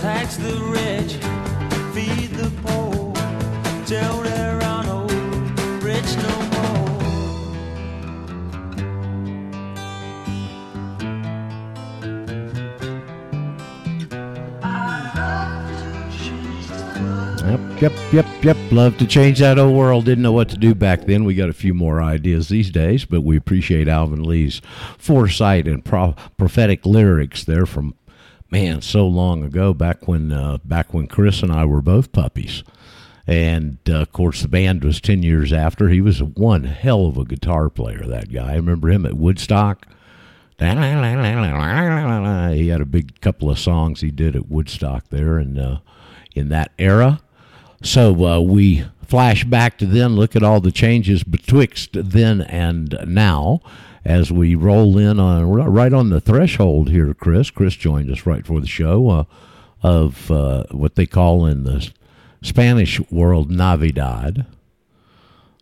Tax the rich, feed the poor, till Yep, yep, yep. Love to change that old world. Didn't know what to do back then. We got a few more ideas these days, but we appreciate Alvin Lee's foresight and pro- prophetic lyrics there from man so long ago, back when uh, back when Chris and I were both puppies. And uh, of course, the band was ten years after. He was one hell of a guitar player. That guy. I remember him at Woodstock. He had a big couple of songs he did at Woodstock there, and uh, in that era. So uh, we flash back to then, look at all the changes betwixt then and now as we roll in on right on the threshold here, Chris. Chris joined us right for the show uh, of uh, what they call in the Spanish world Navidad.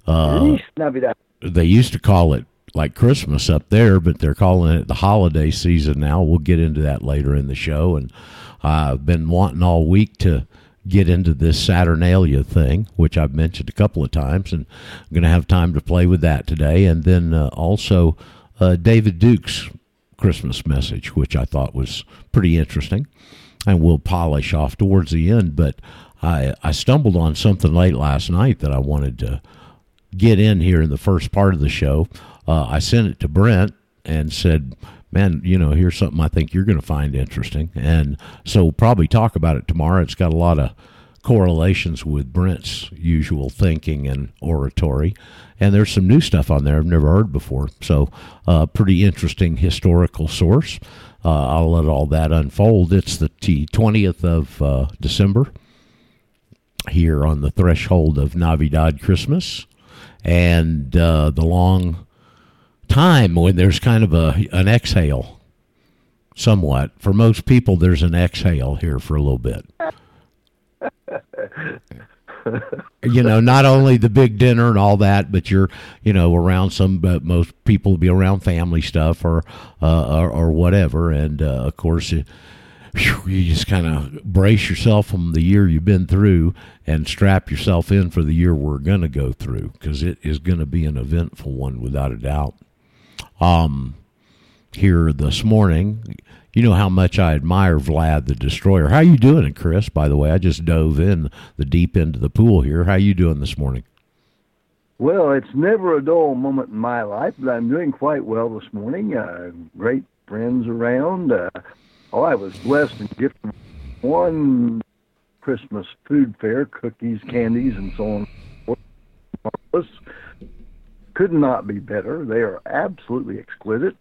Uh, Navidad. they used to call it like Christmas up there, but they're calling it the holiday season now. We'll get into that later in the show. And I've been wanting all week to get into this Saturnalia thing, which I've mentioned a couple of times, and I'm going to have time to play with that today. And then uh, also uh, David Duke's Christmas message, which I thought was pretty interesting, and we'll polish off towards the end. But I, I stumbled on something late last night that I wanted to get in here in the first part of the show. Uh, I sent it to Brent and said, man, you know, here's something I think you're going to find interesting. And so we'll probably talk about it tomorrow. It's got a lot of correlations with Brent's usual thinking and oratory. And there's some new stuff on there I've never heard before. So, uh, pretty interesting historical source. Uh, I'll let all that unfold. It's the t- 20th of uh, December here on the threshold of Navidad Christmas. And uh, the long time when there's kind of a an exhale somewhat. For most people there's an exhale here for a little bit. You know not only the big dinner and all that but you're you know around some but most people will be around family stuff or uh, or, or whatever. And uh, of course you, you just kind of brace yourself from the year you've been through and strap yourself in for the year we're going to go through because it is going to be an eventful one without a doubt um, here this morning. You know how much I admire Vlad the Destroyer. How you doing, Chris? By the way, I just dove in the deep end of the pool here. How you doing this morning? Well, it's never a dull moment in my life, but I'm doing quite well this morning. Uh, great friends around. Uh, oh, I was blessed and gifted one Christmas food fair, cookies, candies, and so on. Marvelous. Could not be better. They are absolutely exquisite,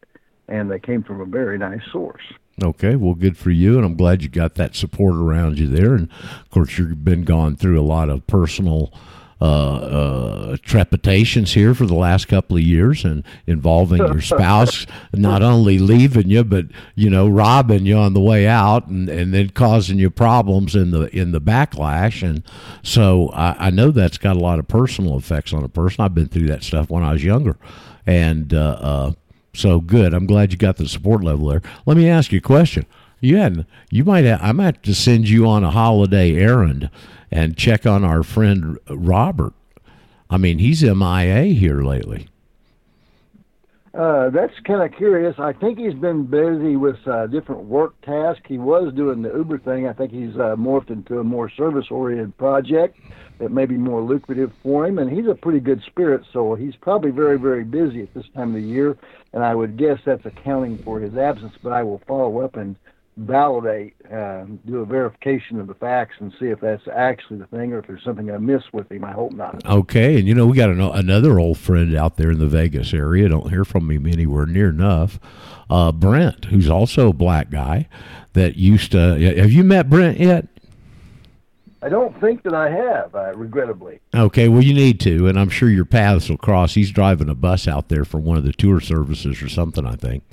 and they came from a very nice source. Okay, well, good for you, and I'm glad you got that support around you there. And of course, you've been gone through a lot of personal uh, uh, trepidations here for the last couple of years, and involving your spouse not only leaving you, but you know robbing you on the way out, and, and then causing you problems in the in the backlash. And so I, I know that's got a lot of personal effects on a person. I've been through that stuff when I was younger, and uh, uh, so good. I'm glad you got the support level there. Let me ask you a question. You had, you might have, I might have to send you on a holiday errand and check on our friend Robert. I mean, he's MIA here lately. Uh, that's kind of curious. I think he's been busy with uh, different work tasks. He was doing the Uber thing. I think he's uh, morphed into a more service-oriented project that may be more lucrative for him. And he's a pretty good spirit, so he's probably very, very busy at this time of the year. And I would guess that's accounting for his absence. But I will follow up and validate, uh, do a verification of the facts, and see if that's actually the thing or if there's something I missed with him. I hope not. Okay, and you know we got an, another old friend out there in the Vegas area. Don't hear from him anywhere near enough. Uh, Brent, who's also a black guy that used to. Have you met Brent yet? I don't think that I have, uh, regrettably. Okay, well, you need to, and I'm sure your paths will cross. He's driving a bus out there for one of the tour services or something, I think.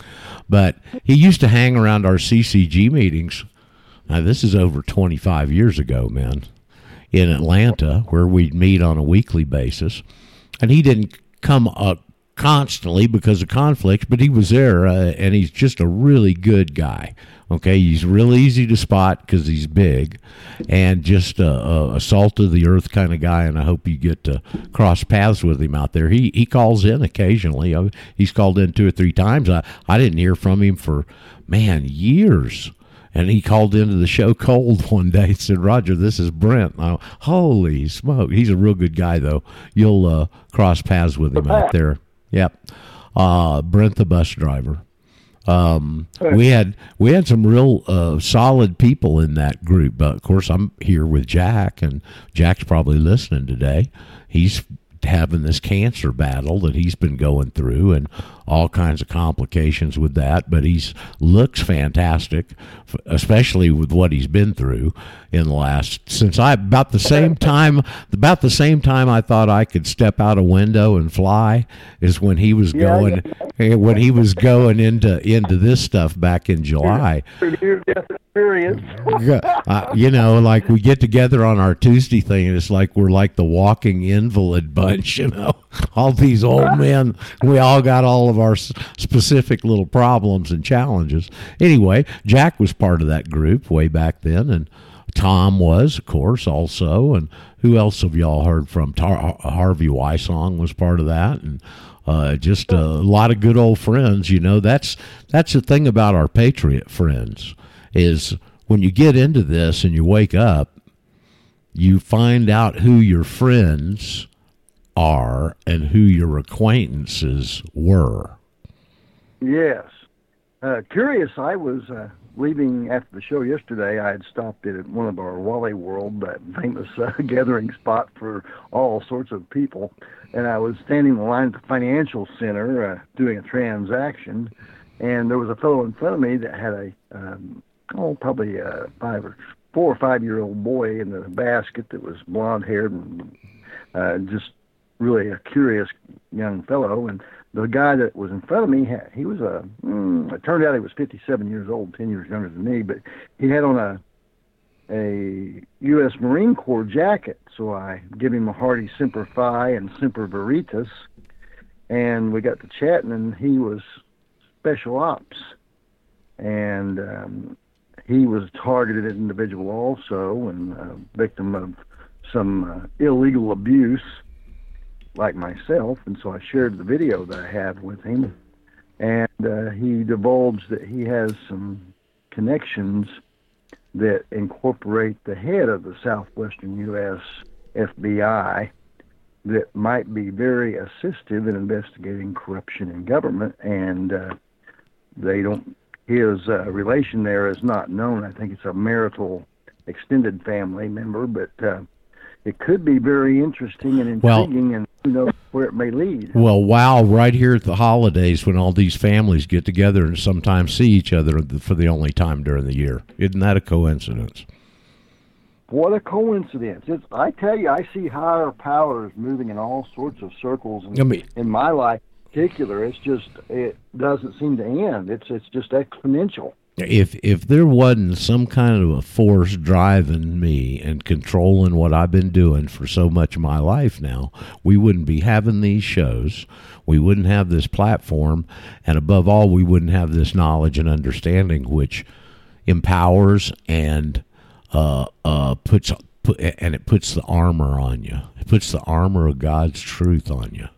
But he used to hang around our CCG meetings. Now, this is over 25 years ago, man, in Atlanta, where we'd meet on a weekly basis. And he didn't come up constantly because of conflicts, but he was there, uh, and he's just a really good guy. Okay, he's real easy to spot because he's big, and just a, a, a salt of the earth kind of guy. And I hope you get to cross paths with him out there. He he calls in occasionally. He's called in two or three times. I I didn't hear from him for man years. And he called into the show cold one day and said, Roger, this is Brent. I, Holy smoke. He's a real good guy, though. You'll uh, cross paths with him out there. Yep. Uh, Brent, the bus driver. Um, we had we had some real uh, solid people in that group. But of course, I'm here with Jack, and Jack's probably listening today. He's having this cancer battle that he's been going through and all kinds of complications with that. But he's looks fantastic especially with what he's been through in the last since I about the same time about the same time I thought I could step out a window and fly is when he was Yeah, going eh, when he was going into into this stuff back in July experience. uh, you know, like we get together on our Tuesday thing, and it's like we're like the walking invalid bunch. You know, all these old men. We all got all of our specific little problems and challenges. Anyway, Jack was part of that group way back then, and Tom was, of course, also. And who else have y'all heard from? Tar- Harvey Wysong was part of that, and uh, just a lot of good old friends. You know, that's that's the thing about our patriot friends is when you get into this and you wake up, you find out who your friends are and who your acquaintances were. Yes. Uh, curious, I was uh, leaving after the show yesterday. I had stopped at one of our Wally World, that famous uh, gathering spot for all sorts of people, and I was standing in the line at the financial center uh, doing a transaction, and there was a fellow in front of me that had a um, oh probably a five or four or five year old boy in the basket that was blonde haired and uh, just really a curious young fellow and the guy that was in front of me he was a mm, it turned out he was 57 years old 10 years younger than me but he had on a a U.S. Marine Corps jacket so I give him a hearty semper fi and semper veritas and we got to chatting and he was special ops and um, he was targeted individual also and a victim of some uh, illegal abuse like myself, and so I shared the video that I had with him, and uh, he divulged that he has some connections that incorporate the head of the southwestern U.S. FBI that might be very assistive in investigating corruption in government, and uh, they don't. His uh, relation there is not known. I think it's a marital extended family member, but uh, it could be very interesting and Well- intriguing, and who knows where it may lead. Well, wow, right here at the holidays when all these families get together and sometimes see each other for the only time during the year. Isn't that a coincidence? What a coincidence! It's, I tell you, I see higher powers moving in all sorts of circles, and I mean, in my life, in particular, it's just it doesn't seem to end. It's it's just exponential. if if there wasn't some kind of a force driving me and controlling what I've been doing for so much of my life now, we wouldn't be having these shows. We wouldn't have this platform, and above all, we wouldn't have this knowledge and understanding, which empowers and uh, uh, puts put, and it puts the armor on you. It puts the armor of God's truth on you.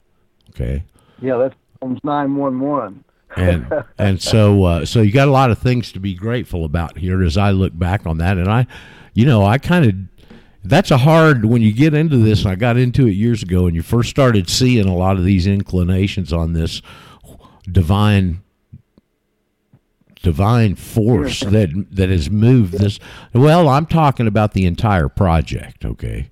Okay Yeah, that's Psalms nine one one. and and so uh, so you got a lot of things to be grateful about here as I look back on that, and I, you know, I kind of that's a hard when you get into this. And I got into it years ago, and you first started seeing a lot of these inclinations on this divine divine force that that has moved this. Well, I'm talking about the entire project, okay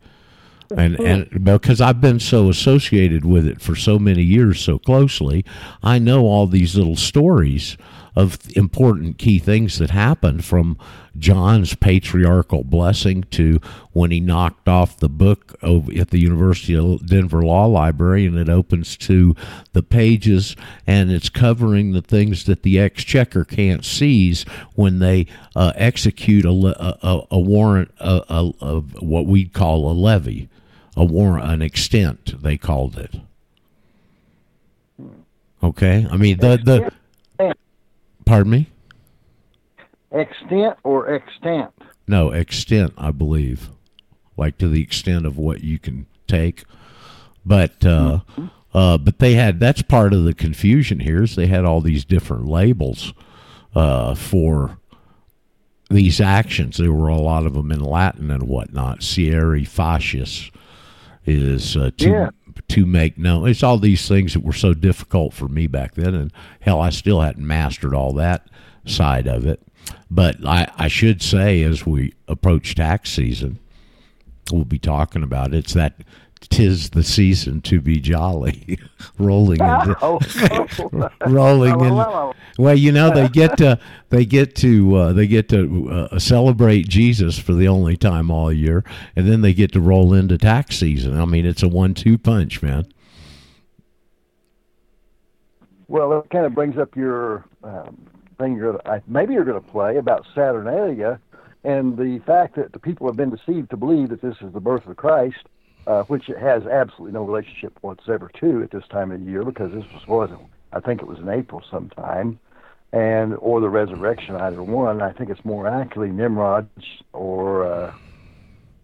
and and because I've been so associated with it for so many years so closely, I know all these little stories of important key things that happened from John's patriarchal blessing to when he knocked off the book at the University of Denver Law Library and it opens to the pages and it's covering the things that the exchequer can't seize when they uh, execute a, a, a, warrant of what we'd call a levy a war an extent, they called it. Okay, I mean the the. Pardon me. Extent or extent? No, extent, I believe, like to the extent of what you can take. But uh, Mm-hmm. uh, but they had that's part of the confusion here is they had all these different labels uh, for these actions. There were a lot of them in Latin and whatnot. Scire facias is uh, to Yeah. to make known. It's all these things that were so difficult for me back then, and hell, I still hadn't mastered all that side of it. But I, I should say, as we approach tax season, we'll be talking about it. It's that tis the season to be jolly, rolling into Oh, rolling Oh, in. well, you know they get to they get to uh, they get to uh, celebrate Jesus for the only time all year, and then they get to roll into tax season. I mean, it's a one-two punch, man. Well, that kind of brings up your um, thing. You're I- maybe you're going to play about Saturnalia and the fact that the people have been deceived to believe that this is the birth of Christ, uh, which it has absolutely no relationship whatsoever to at this time of year because this was wasn't. I think it was in April sometime, and or the resurrection, either one. I think it's more accurately Nimrod or uh,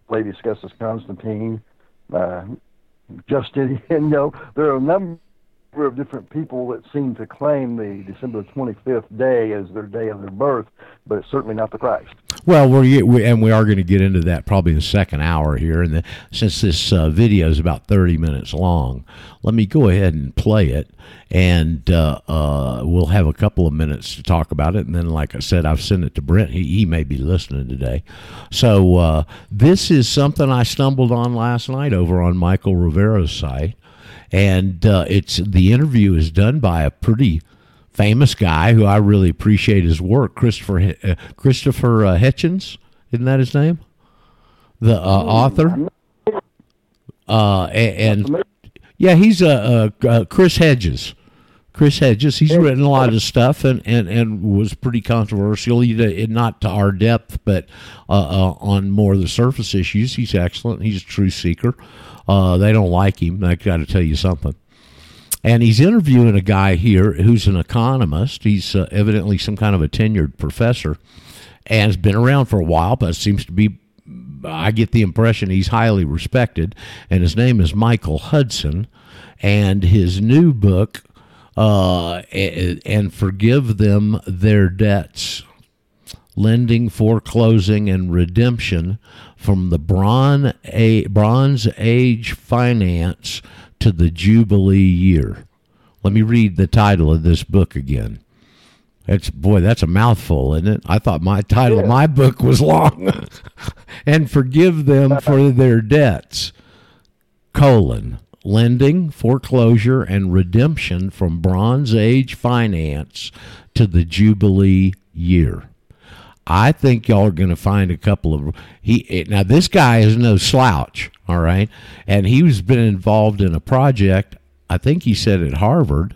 Flavius Augustus Constantine, uh, Justinian. You know, there are a number of different people that seem to claim the December 25th day as their day of their birth, but it's certainly not the Christ. Well, we're we, and we are going to get into that probably in the second hour here, and the, since this uh, video is about thirty minutes long, let me go ahead and play it, and uh, uh, we'll have a couple of minutes to talk about it, and then, like I said, I've sent it to Brent. He, he may be listening today, so uh, this is something I stumbled on last night over on Michael Rivera's site, and uh, it's the interview is done by a pretty famous guy who I really appreciate his work, Christopher uh, Christopher uh, Hitchens, isn't that his name? The uh, author. Uh, a- and, yeah, he's uh, uh, uh, Chris Hedges. Chris Hedges. He's written a lot of stuff and, and, and was pretty controversial. Not to our depth, but uh, uh, on more of the surface issues. He's excellent. He's a true seeker. Uh, they don't like him. I got to tell you something and he's interviewing a guy here who's an economist. He's uh, evidently some kind of a tenured professor and has been around for a while, but seems to be. I get the impression he's highly respected, and his name is Michael Hudson, and his new book, uh, and forgive them their debts lending, foreclosing, and redemption from the Bronze Age finance to the Jubilee year. Let me read the title of this book again. That's boy, that's a mouthful, isn't it? I thought my title of my book was long. and forgive them for their debts. Colon lending, foreclosure, and redemption from Bronze Age finance to the Jubilee year. I think y'all are going to find a couple of he now this guy is no slouch, all right, and he's been involved in a project. I think he said at Harvard,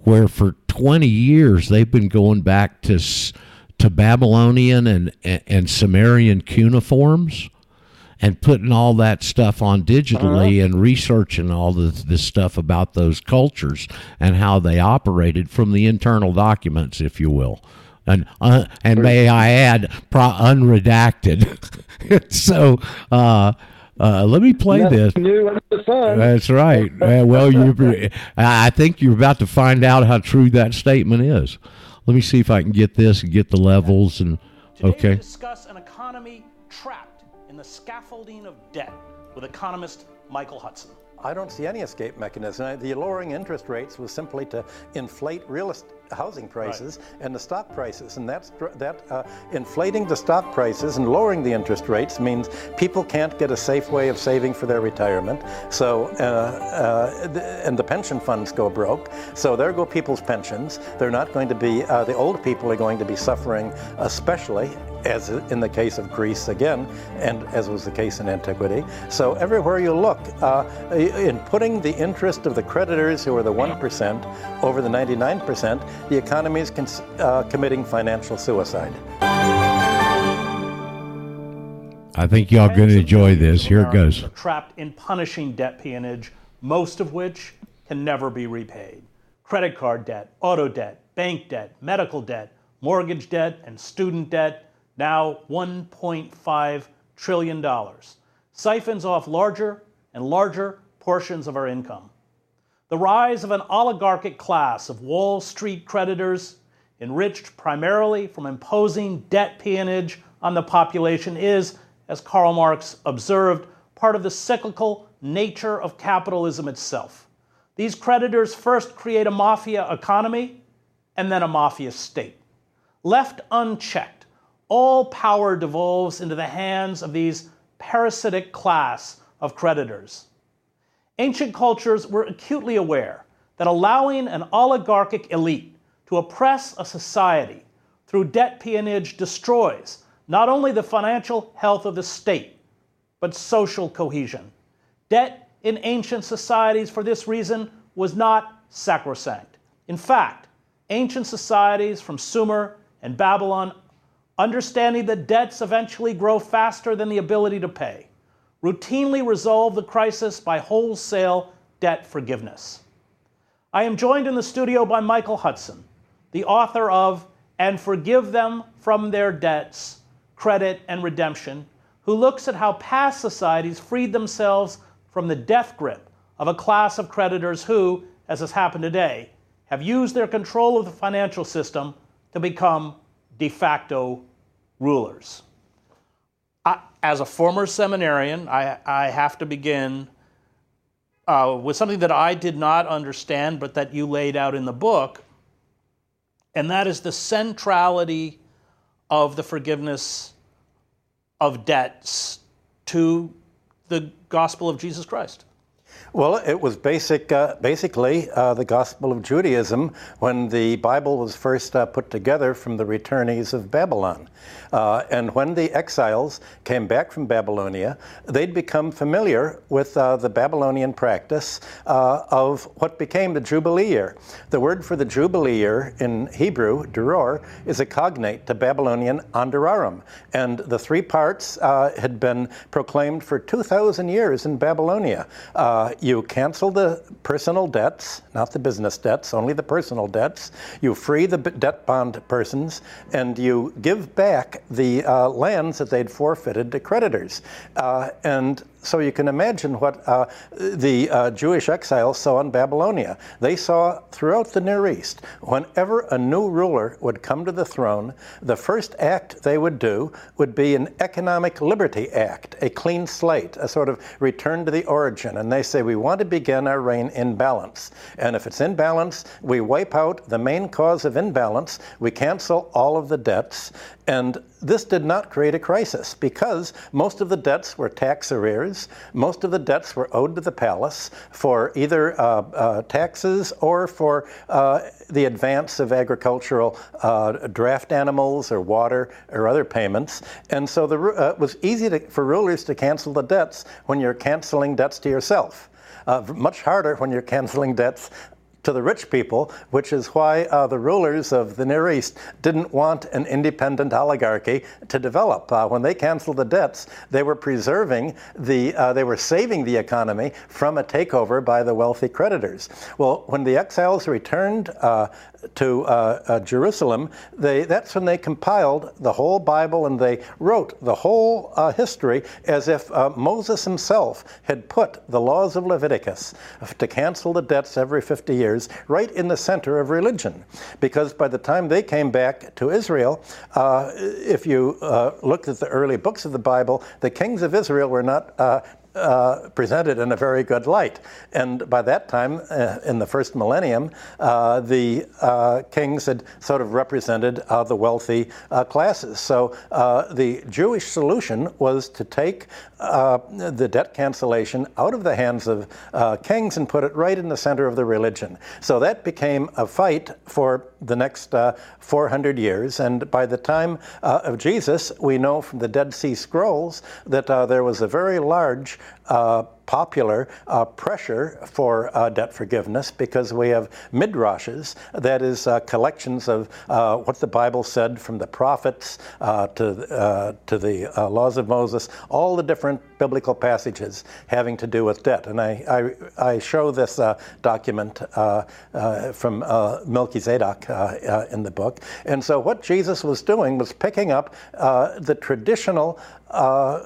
where for twenty years they've been going back to to Babylonian and, and Sumerian cuneiforms and putting all that stuff on digitally and researching all this, this stuff about those cultures and how they operated from the internal documents, if you will. And uh, and may I add, pro- unredacted. so uh, uh, let me play this. Nothing new the. That's right. Uh, well, you, I think you're about to find out how true that statement is. Let me see if I can get this and get the levels and Today okay. we discuss an economy trapped in the scaffolding of debt with economist Michael Hudson. I don't see any escape mechanism. The lowering interest rates was simply to inflate real est- housing prices and the stock prices, and that's that uh, inflating the stock prices and lowering the interest rates means people can't get a safe way of saving for their retirement. So, uh, uh, th- and the pension funds go broke. So there go people's pensions. They're not going to be. Uh, the old people are going to be suffering, especially as in the case of Greece again, and as was the case in antiquity. So everywhere you look, uh, in putting the interest of the creditors, who are the 1%, over the 99%, the economy is cons- uh, committing financial suicide. I think y'all are going to enjoy this. Here it goes. Are trapped in punishing debt peonage, most of which can never be repaid. credit card debt, auto debt, bank debt, medical debt, mortgage debt, and student debt, now $1.5 trillion, siphons off larger and larger portions of our income. The rise of an oligarchic class of Wall Street creditors, enriched primarily from imposing debt peonage on the population, is, as Karl Marx observed, part of the cyclical nature of capitalism itself. These creditors first create a mafia economy and then a mafia state. Left unchecked, all power devolves into the hands of these parasitic class of creditors. Ancient cultures were acutely aware that allowing an oligarchic elite to oppress a society through debt peonage destroys not only the financial health of the state, but social cohesion. Debt in ancient societies, for this reason, was not sacrosanct. In fact, ancient societies from Sumer and Babylon, understanding that debts eventually grow faster than the ability to pay, routinely resolve the crisis by wholesale debt forgiveness. I am joined in the studio by Michael Hudson, the author of And Forgive Them from Their Debts Credit and Redemption, who looks at how past societies freed themselves from the death grip of a class of creditors who, as has happened today, have used their control of the financial system to become de facto rulers as a former seminarian, I, I have to begin uh, with something that I did not understand, but that you laid out in the book, and that is the centrality of the forgiveness of debts to the gospel of Jesus Christ. Well, it was basic, uh, basically uh, the gospel of Judaism when the Bible was first uh, put together from the returnees of Babylon. Uh, and when the exiles came back from Babylonia, they'd become familiar with uh, the Babylonian practice uh, of what became the Jubilee year. The word for the Jubilee year in Hebrew, Deror, is a cognate to Babylonian Andurarum. And the three parts had been proclaimed for 2,000 years in Babylonia you cancel the personal debts, not the business debts, only the personal debts. You free the debt bond persons, and you give back the uh, lands that they'd forfeited to creditors. Uh, and so you can imagine what uh, the uh, Jewish exiles saw in Babylonia. They saw throughout the Near East, whenever a new ruler would come to the throne, the first act they would do would be an economic liberty act, a clean slate, a sort of return to the origin. And they say, we want to begin our reign in balance. And if it's in balance, we wipe out the main cause of imbalance, we cancel all of the debts, and this did not create a crisis because most of the debts were tax arrears. Most of the debts were owed to the palace for either uh, uh, taxes or for uh, the advance of agricultural uh, draft animals or water or other payments. And so the, uh, it was easy to, for rulers to cancel the debts when you're canceling debts to yourself. Uh, much harder when you're canceling debts to the rich people, which is why uh, the rulers of the Near East didn't want an independent oligarchy to develop. Uh, when they canceled the debts, they were preserving the, uh, they were saving the economy from a takeover by the wealthy creditors. Well, when the exiles returned uh, to uh, uh, Jerusalem, they, that's when they compiled the whole Bible and they wrote the whole history as if Moses himself had put the laws of Leviticus to cancel the debts every 50 years right in the center of religion. Because by the time they came back to Israel, uh, if you uh, looked at the early books of the Bible, the kings of Israel were not uh, presented in a very good light. And by that time, uh, in the first millennium, uh, the uh, kings had sort of represented uh, the wealthy classes. So the Jewish solution was to take the debt cancellation out of the hands of kings and put it right in the center of the religion. So that became a fight for the next 400 years. And by the time of Jesus, we know from the Dead Sea Scrolls that there was a very large uh, popular uh, pressure for uh, debt forgiveness because we have midrashes, that is, uh, collections of uh, what the Bible said from the prophets uh, to, uh, to the laws of Moses, all the different biblical passages having to do with debt. And I, I, I show this uh, document uh, uh, from uh, Melchizedek uh, uh, in the book. And so what Jesus was doing was picking up the traditional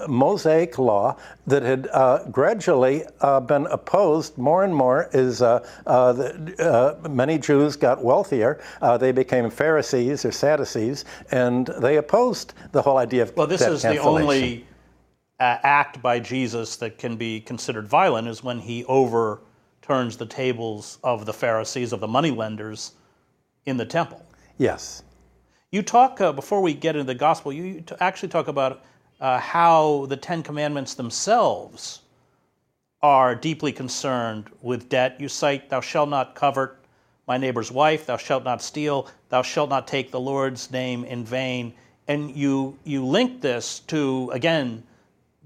Mosaic law that had gradually been opposed more and more as the, many Jews got wealthier. they became Pharisees or Sadducees, and they opposed the whole idea of well, this debt is the only uh, act by Jesus that can be considered violent is when he overturns the tables of the Pharisees, of the moneylenders in the temple. Yes. You talk, uh, before we get into the gospel, you actually talk about uh, how the Ten Commandments themselves are deeply concerned with debt. You cite, Thou shalt not covet my neighbor's wife, thou shalt not steal, thou shalt not take the Lord's name in vain. And you, you link this to, again,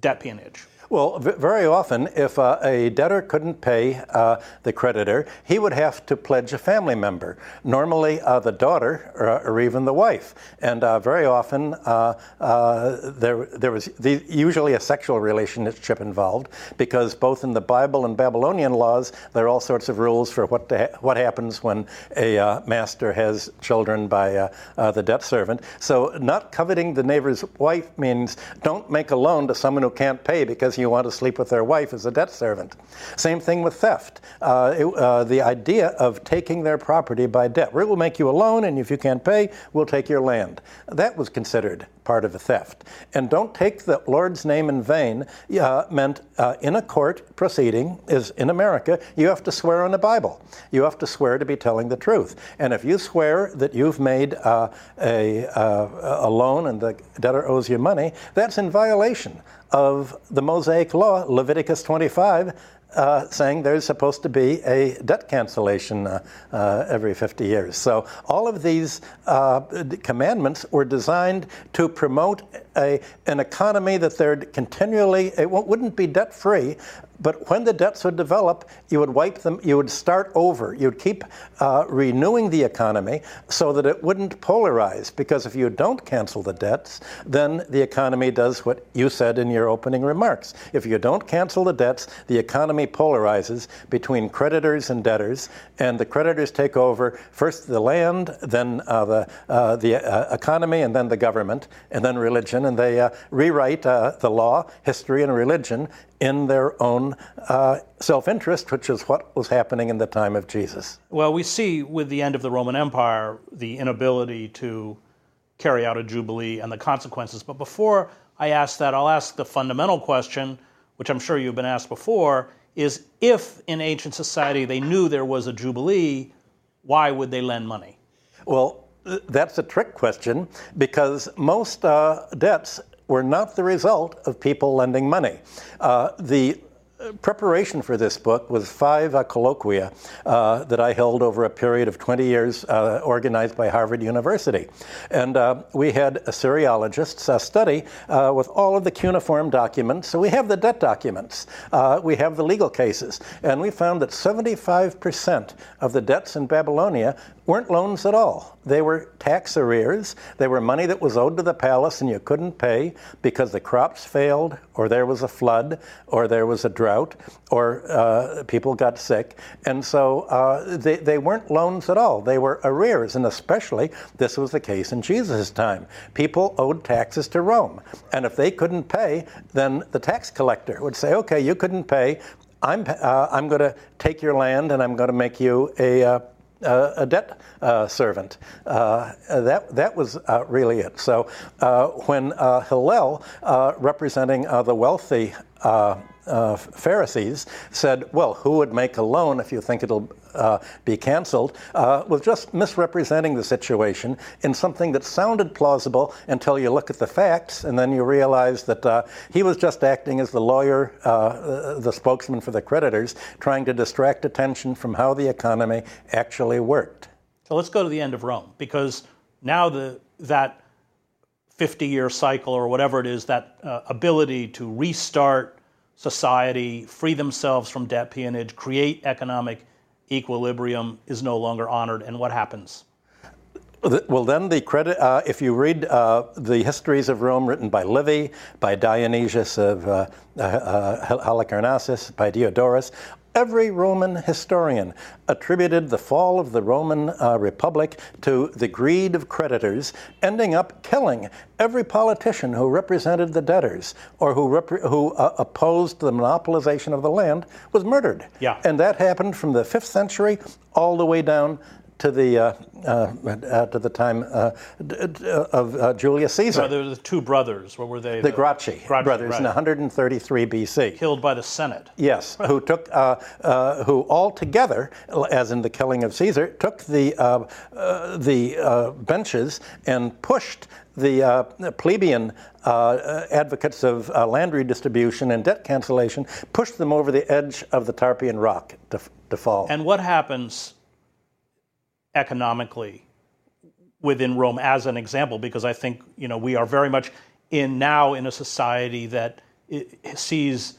debt peonage. Well, very often, if uh, a debtor couldn't pay uh, the creditor, he would have to pledge a family member, normally uh, the daughter or, or, even the wife. And uh, very often, uh, uh, there, there was the, usually a sexual relationship involved, because both in the Bible and Babylonian laws, there are all sorts of rules for what, ha- what happens when a master has children by the debt servant. So, not coveting the neighbor's wife means don't make a loan to someone who can't pay because you want to sleep with their wife as a debt servant. Same thing with theft. Uh, it, uh, the idea of taking their property by debt. We will make you a loan, and if you can't pay, we'll take your land. That was considered part of a theft. And don't take the Lord's name in vain uh, meant uh, in a court proceeding, is in America, you have to swear on the Bible. You have to swear to be telling the truth. And if you swear that you've made uh, a, uh, a loan and the debtor owes you money, that's in violation of the Mosaic Law, Leviticus 25, uh, saying there's supposed to be a debt cancellation uh, uh, every 50 years. So all of these uh, commandments were designed to promote a, an economy that they're continually, it wouldn't be debt free, but when the debts would develop, you would wipe them, you would start over. You'd keep uh, renewing the economy so that it wouldn't polarize. Because if you don't cancel the debts, then the economy does what you said in your opening remarks. If you don't cancel the debts, the economy polarizes between creditors and debtors, and the creditors take over first the land, then uh, the, uh, the uh, economy, and then the government, and then religion, and they uh, rewrite uh, the law, history, and religion in their own uh, self interest, which is what was happening in the time of Jesus. Well, we see with the end of the Roman Empire the inability to carry out a jubilee and the consequences. But before I ask that, I'll ask the fundamental question, which I'm sure you've been asked before is if in ancient society they knew there was a jubilee, why would they lend money? Well, that's a trick question because most uh, debts were not the result of people lending money. Uh, the preparation for this book was five uh, colloquia uh, that I held over a period of 20 years, uh, organized by Harvard University. And uh, we had Assyriologists uh, study uh, with all of the cuneiform documents. So we have the debt documents, we have the legal cases, and we found that 75% of the debts in Babylonia weren't loans at all. They were tax arrears. They were money that was owed to the palace and you couldn't pay because the crops failed, or there was a flood, or there was a drought, or uh, people got sick. And so uh, they, they weren't loans at all. They were arrears. And especially, this was the case in Jesus' time. People owed taxes to Rome. And if they couldn't pay, then the tax collector would say, okay, you couldn't pay. I'm, uh, I'm going to take your land and I'm going to make you a uh, a debt uh, servant. Uh, that, that was uh, really it. So uh, when uh, Hillel, representing the wealthy uh, Pharisees said, well, who would make a loan if you think it'll uh, be canceled, uh, was just misrepresenting the situation in something that sounded plausible until you look at the facts, and then you realize that uh, he was just acting as the lawyer, uh, the spokesman for the creditors, trying to distract attention from how the economy actually worked. So let's go to the end of Rome, because now the, that 50 year cycle or whatever it is, that uh, ability to restart society, free themselves from debt peonage, create economic equilibrium is no longer honored. And what happens? Well, then the credit. Uh, if you read uh, the histories of Rome written by Livy, by Dionysius of uh, uh, uh, Halicarnassus, by Diodorus, every Roman historian attributed the fall of the Roman uh, Republic to the greed of creditors, ending up killing every politician who represented the debtors or who repre- who uh, opposed the monopolization of the land was murdered. Yeah. And that happened from the fifth century all the way down to the uh, uh, uh, to the time uh, d- of uh, Julius Caesar, Uh, there were the two brothers. What were they? the Gracchi, Gracchi, brothers in 133 BC. Killed by the Senate. Yes, who took, uh, uh, who all together, as in the killing of Caesar, took the uh, uh, the uh, benches and pushed the uh, plebeian uh, uh, advocates of uh, land redistribution and debt cancellation, pushed them over the edge of the Tarpeian Rock to, to fall. And what happens economically within Rome as an example? Because I think you know we are very much in now in a society that sees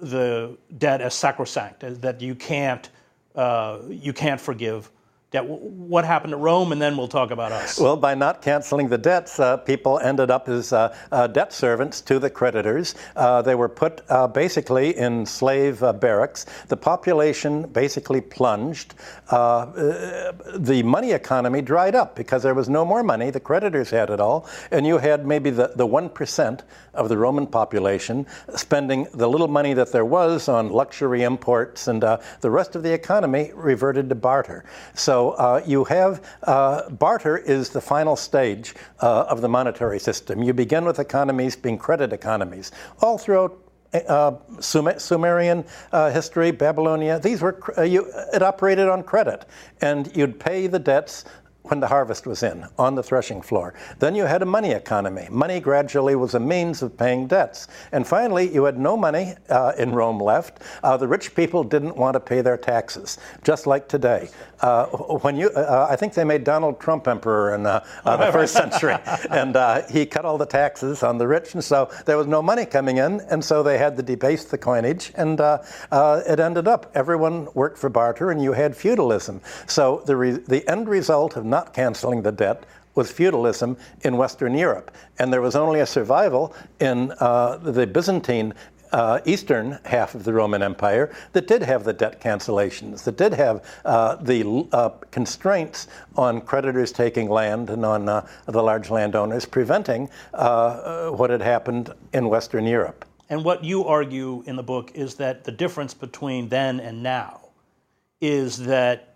the debt as sacrosanct, that you can't uh, you can't forgive debt. What happened at Rome, and then we'll talk about us. Well, by not canceling the debts, uh, people ended up as uh, uh, debt servants to the creditors. Uh, they were put uh, basically in slave uh, barracks. The population basically plunged. The money economy dried up because there was no more money. The creditors had it all. And you had maybe the, the 1% of the Roman population spending the little money that there was on luxury imports, and uh, the rest of the economy reverted to barter. So uh, you have uh, barter is the final stage uh, of the monetary system. You begin with economies being credit economies. All throughout uh, Sumerian uh, history, Babylonia, these were uh, you, it operated on credit, and you'd pay the debts when the harvest was in on the threshing floor. Then you had a money economy. Money gradually was a means of paying debts. And finally, you had no money uh, in Rome left. Uh, the rich people didn't want to pay their taxes, just like today. Uh, when you, uh, I think they made Donald Trump emperor in uh, uh, the first century, and uh, he cut all the taxes on the rich, and so there was no money coming in, and so they had to debase the coinage, and uh, uh, it ended up everyone worked for barter, and you had feudalism. So the re- the end result of not canceling the debt was feudalism in Western Europe, and there was only a survival in uh, the Byzantine uh, eastern half of the Roman Empire that did have the debt cancellations, that did have uh, the uh, constraints on creditors taking land and on uh, the large landowners, preventing uh, uh, what had happened in Western Europe. And what you argue in the book is that the difference between then and now is that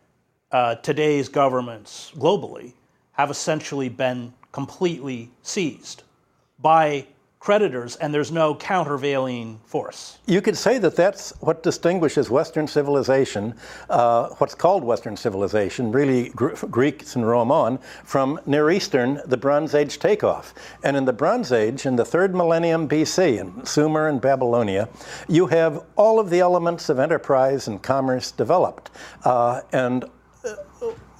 uh, today's governments globally have essentially been completely seized by creditors, and there's no countervailing force. You could say that that's what distinguishes Western civilization, uh, what's called Western civilization, really Gr- Greeks and Rome on, from Near Eastern, the Bronze Age takeoff. And in the Bronze Age, in the third millennium BC, in Sumer and Babylonia, you have all of the elements of enterprise and commerce developed. Uh, and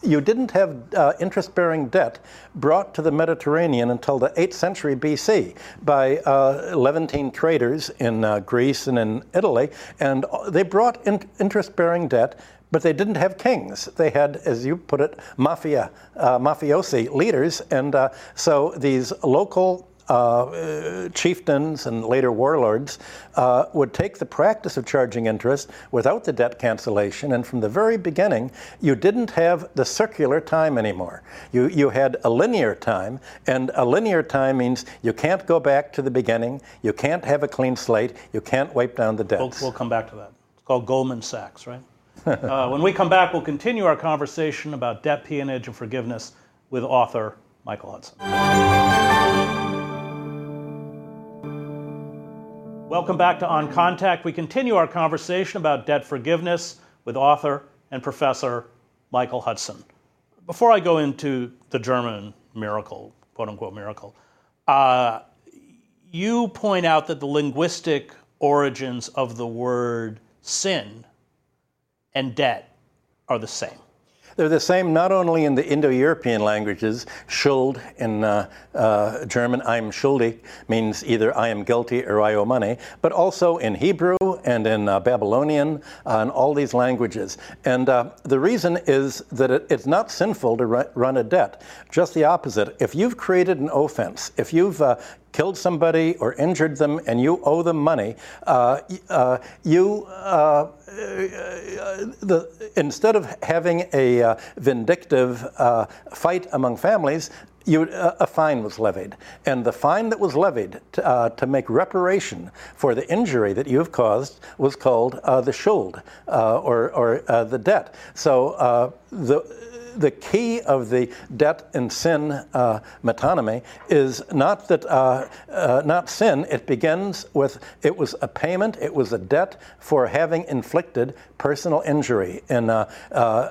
you didn't have uh, interest bearing debt brought to the Mediterranean until the 8th century BC by uh, Levantine traders in uh, Greece and in Italy. And they brought in- interest bearing debt. But they didn't have kings. They had, as you put it, mafia, uh, mafiosi leaders. And uh, so these local uh, chieftains and later warlords uh, would take the practice of charging interest without the debt cancellation. And from the very beginning, you didn't have the circular time anymore. You, you had a linear time, and a linear time means you can't go back to the beginning, you can't have a clean slate, you can't wipe down the We'll, debts. we'll come back to that. It's called Goldman Sachs, right? uh, when we come back, we'll continue our conversation about debt peonage and forgiveness with author Michael Hudson. Welcome back to On Contact. We continue our conversation about debt forgiveness with author and professor Michael Hudson. Before I go into the German miracle, quote unquote miracle, uh, you point out that the linguistic origins of the word sin and debt are the same. They're the same not only in the Indo-European languages, Schuld in uh, uh, German, I'm schuldig, means either I am guilty or I owe money, but also in Hebrew and in uh, Babylonian uh, and all these languages. And uh, the reason is that it, it's not sinful to run a debt. Just the opposite. If you've created an offense, if you've uh, killed somebody or injured them and you owe them money, you the, instead of having a uh, vindictive uh, fight among families, you, uh, a fine was levied. And the fine that was levied to, uh, to, make reparation for the injury that you have caused was called uh, the schuld, or, or the debt. So the the key of the debt and sin uh, metonymy is not that uh, uh, not sin. It begins with it was a payment. It was a debt for having inflicted personal injury. In uh, uh,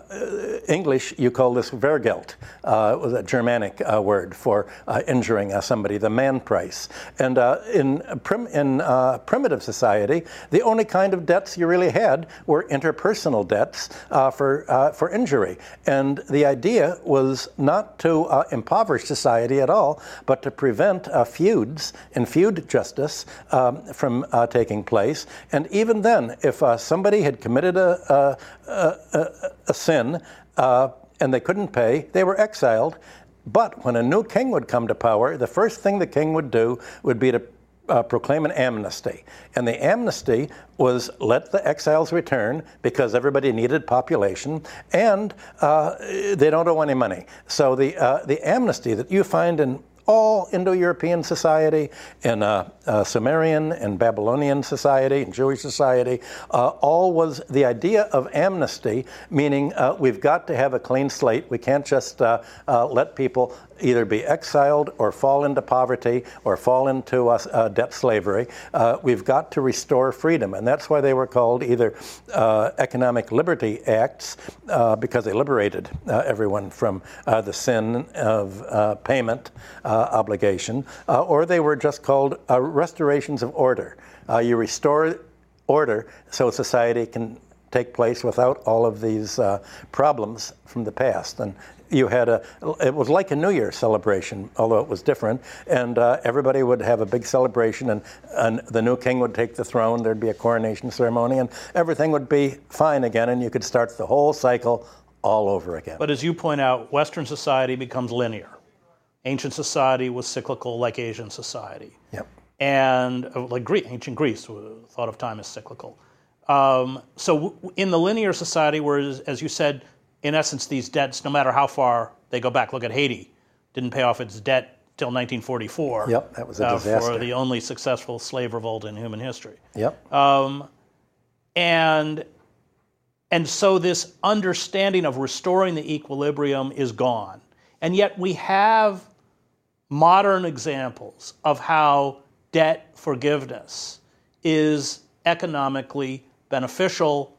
English, you call this wergild, Uh, was a Germanic word for injuring somebody, the man price. And in prim- in primitive society, the only kind of debts you really had were interpersonal debts for for injury. And the idea was not to uh, impoverish society at all, but to prevent uh, feuds and feud justice um, from uh, taking place. And even then, if uh, somebody had committed a, a, a, a sin uh, and they couldn't pay, they were exiled. But when a new king would come to power, the first thing the king would do would be to uh, proclaim an amnesty. And the amnesty was let the exiles return because everybody needed population and uh, they don't owe any money. So the, uh, the amnesty that you find in all Indo-European society, in uh, uh, Sumerian and Babylonian society and Jewish society, uh, all was the idea of amnesty, meaning we've got to have a clean slate. We can't just let people either be exiled or fall into poverty or fall into uh, uh, debt slavery. Uh, we've got to restore freedom, and that's why they were called either economic liberty acts because they liberated everyone from the sin of payment obligation, or they were just called restorations of order. Uh, you restore order so society can take place without all of these uh, problems from the past. And you had a, it was like a New Year celebration, although it was different. And uh, everybody would have a big celebration, and, and the new king would take the throne. There'd be a coronation ceremony, and everything would be fine again, and you could start the whole cycle all over again. But as you point out, Western society becomes linear. Ancient society was cyclical, like Asian society. Yep and uh, like Greece, ancient Greece thought of time as cyclical. Um, so in the linear society, where as you said, in essence, these debts, no matter how far they go back, look at Haiti, didn't pay off its debt till 1944. Yep, that was a disaster. Uh, for the only successful slave revolt in human history. Yep. Um, and and so this understanding of restoring the equilibrium is gone, and yet we have modern examples of how debt forgiveness is economically beneficial,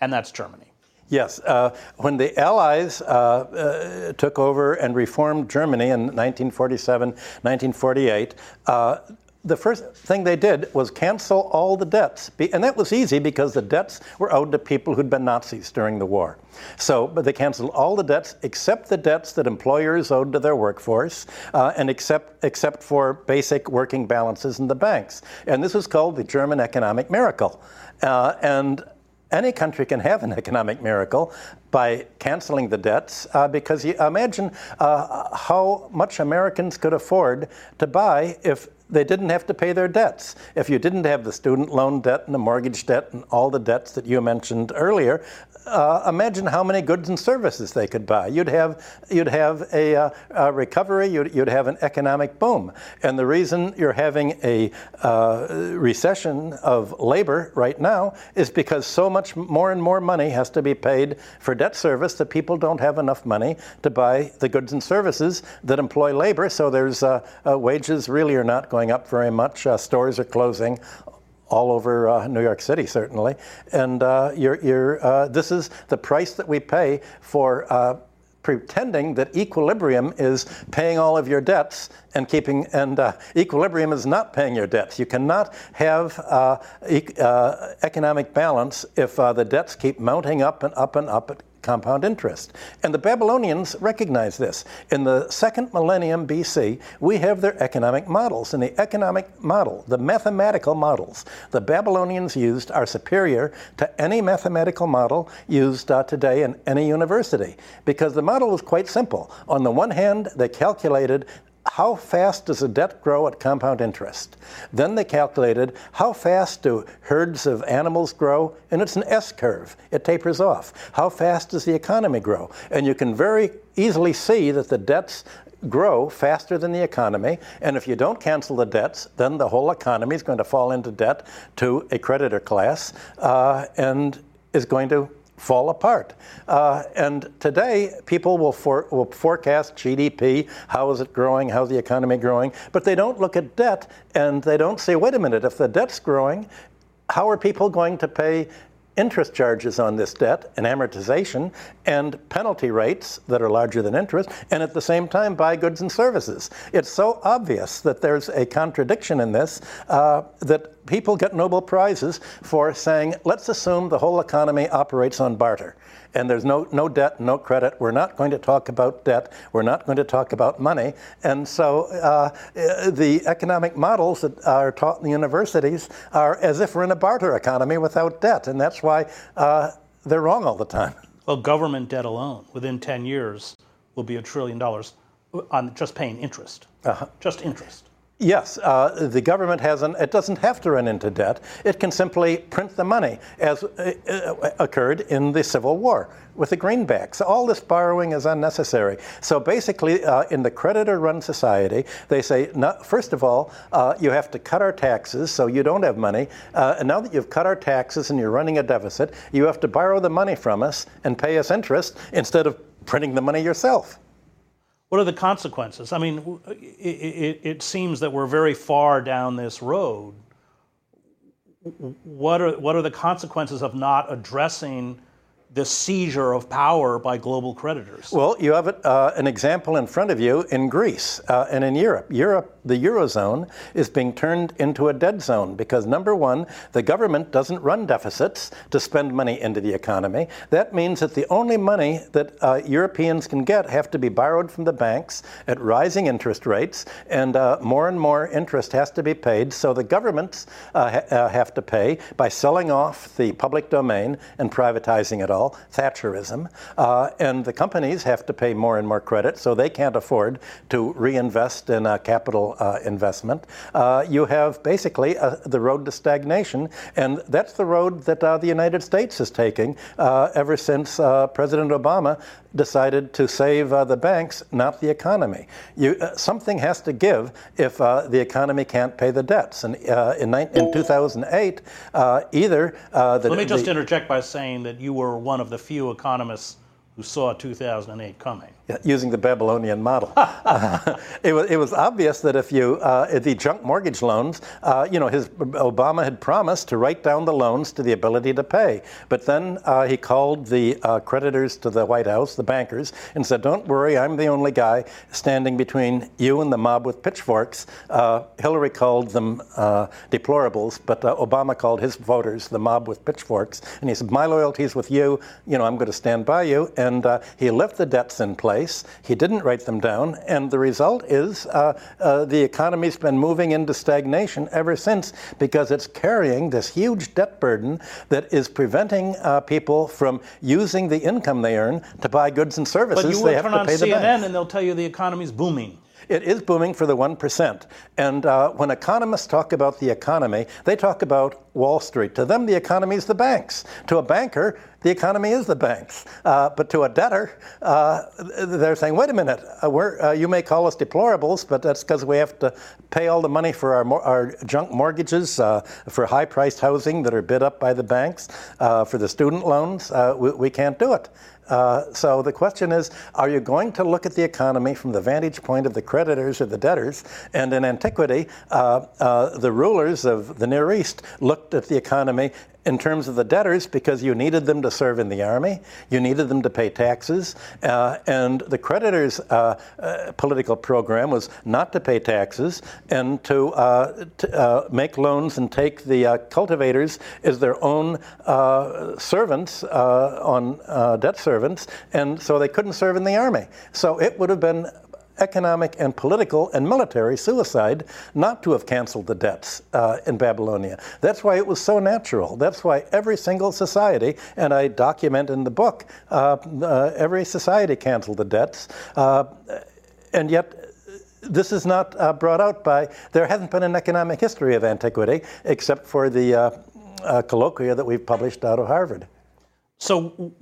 and that's Germany. Yes. Uh, when the Allies uh, uh, took over and reformed Germany in 1947, 1948, uh, the first thing they did was cancel all the debts. And that was easy because the debts were owed to people who'd been Nazis during the war. So, but they canceled all the debts except the debts that employers owed to their workforce uh, and except, except for basic working balances in the banks. And this was called the German economic miracle. Uh, and any country can have an economic miracle by canceling the debts uh, because you imagine uh, how much Americans could afford to buy if they didn't have to pay their debts. If you didn't have the student loan debt and the mortgage debt and all the debts that you mentioned earlier, uh, imagine how many goods and services they could buy. You'd have, you'd have a, uh, a recovery, you'd, you'd, have an economic boom. And the reason you're having a uh, recession of labor right now is because so much more and more money has to be paid for debt service that people don't have enough money to buy the goods and services that employ labor. So there's uh, uh, wages really are not going up very much. Uh, stores are closing all over uh, New York City, certainly. And uh, you're, you're, uh, this is the price that we pay for uh, pretending that equilibrium is paying all of your debts and keeping and uh, equilibrium is not paying your debts you cannot have uh, e- uh, economic balance if uh, the debts keep mounting up and up and up compound interest. And the Babylonians recognized this. In the second millennium BC, we have their economic models. And the economic model, the mathematical models the Babylonians used are superior to any mathematical model used uh, today in any university. Because the model was quite simple. On the one hand, they calculated how fast does a debt grow at compound interest? Then they calculated how fast do herds of animals grow, and it's an S curve. It tapers off. How fast does the economy grow? And you can very easily see that the debts grow faster than the economy, and if you don't cancel the debts, then the whole economy is going to fall into debt to a creditor class uh, and is going to fall apart. Uh, and today, people will, for, will forecast GDP, how is it growing, how's the economy growing, but they don't look at debt and they don't say, wait a minute, if the debt's growing, how are people going to pay interest charges on this debt and amortization and penalty rates that are larger than interest, and at the same time buy goods and services. It's so obvious that there's a contradiction in this uh, that people get Nobel Prizes for saying, let's assume the whole economy operates on barter and there's no, no debt, no credit. We're not going to talk about debt. We're not going to talk about money. And so uh, the economic models that are taught in the universities are as if we're in a barter economy without debt. And that's why uh, they're wrong all the time. Well, government debt alone, within 10 years, will be a trillion dollars on just paying interest. Uh-huh. Just interest. Yes, uh, the government has an, it doesn't have to run into debt. It can simply print the money, as uh, uh, occurred in the Civil War with the greenbacks. All this borrowing is unnecessary. So basically, uh, in the creditor run society, they say, first of all, uh, you have to cut our taxes so you don't have money. Uh, and now that you've cut our taxes and you're running a deficit, you have to borrow the money from us and pay us interest instead of printing the money yourself. What are the consequences? I mean, it, it, it, seems that we're very far down this road. What are, what are the consequences of not addressing the seizure of power by global creditors? Well, you have uh, an example in front of you in Greece uh, and in Europe. Europe, the Eurozone, is being turned into a dead zone because, number one, the government doesn't run deficits to spend money into the economy. That means that the only money that uh, Europeans can get have to be borrowed from the banks at rising interest rates, and uh, more and more interest has to be paid. So the governments uh, ha- uh, have to pay by selling off the public domain and privatizing it all Thatcherism, uh, and the companies have to pay more and more credit, so they can't afford to reinvest in a capital uh, investment. Uh, you have basically uh, the road to stagnation, and that's the road that uh, the United States is taking uh, ever since President Obama decided to save uh, the banks, not the economy. You, uh, something has to give if uh, the economy can't pay the debts. And uh, in, in 2008, uh, either the, Let me just the, interject by saying that you were one of the few economists who saw 2008 coming using the Babylonian model. uh, it, was, it was obvious that if you, uh, the junk mortgage loans, uh, you know, his, Obama had promised to write down the loans to the ability to pay. But then uh, he called the uh, creditors to the White House, the bankers, and said, Don't worry, I'm the only guy standing between you and the mob with pitchforks. Uh, Hillary called them deplorables, but Obama called his voters the mob with pitchforks. And he said, My loyalty is with you. You know, I'm going to stand by you. And he left the debts in place place. He didn't write them down, and the result is uh, uh, the economy's been moving into stagnation ever since because it's carrying this huge debt burden that is preventing uh, people from using the income they earn to buy goods and services. But you they have to on CNN, and they'll tell you the economy's booming. It is booming for the 1%. And uh, when economists talk about the economy, they talk about Wall Street. To them, the economy is the banks. To a banker, the economy is the banks. Uh, but to a debtor, uh, they're saying, wait a minute, uh, uh, you may call us deplorables, but that's because we have to pay all the money for our, our junk mortgages, uh, for high priced housing that are bid up by the banks, for the student loans. We, we, can't do it. Uh, so the question is, are you going to look at the economy from the vantage point of the creditors or the debtors? And in antiquity, uh, uh, the rulers of the Near East looked at the economy in terms of the debtors because you needed them to serve in the army, you needed them to pay taxes, uh, and the creditors' uh, uh, political program was not to pay taxes and to, uh, to uh, make loans and take the uh, cultivators as their own servants on debt servants, and so they couldn't serve in the army. So it would have been economic and political and military suicide not to have canceled the debts uh, in Babylonia. That's why it was so natural. That's why every single society, and I document in the book, uh, uh, every society canceled the debts. Uh, and yet, this is not uh, brought out by, there hasn't been an economic history of antiquity except for the uh, colloquia that we've published out of Harvard. So,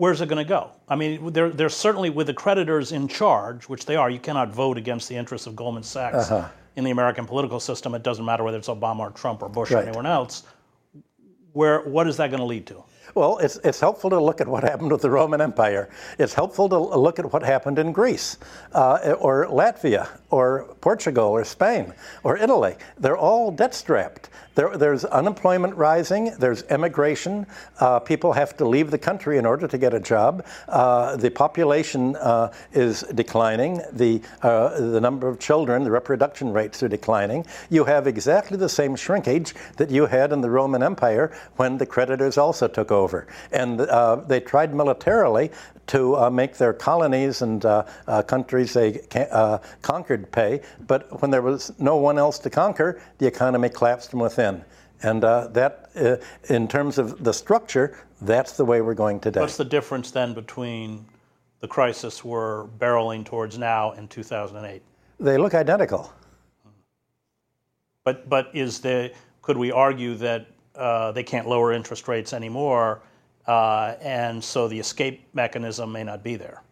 where's it going to go? I mean, they're, they're certainly with the creditors in charge, which they are. You cannot vote against the interests of Goldman Sachs uh-huh. in the American political system. It doesn't matter whether it's Obama or Trump or Bush right. or anyone else. Where, what is that going to lead to? Well, it's, it's helpful to look at what happened with the Roman Empire. It's helpful to look at what happened in Greece uh, or Latvia or Portugal or Spain or Italy. They're all debt strapped. There, there's unemployment rising, there's emigration. Uh, people have to leave the country in order to get a job. Uh, the population uh, is declining. The, uh, the number of children, the reproduction rates are declining. You have exactly the same shrinkage that you had in the Roman Empire when the creditors also took over. And uh, they tried militarily to uh, make their colonies and uh, uh, countries they uh, conquered pay. But when there was no one else to conquer, the economy collapsed from within. And uh, that, uh, in terms of the structure, that's the way we're going today. What's the difference then between the crisis we're barreling towards now and 2008? They look identical. But, but is the, could we argue that they can't lower interest rates anymore uh, and so the escape mechanism may not be there.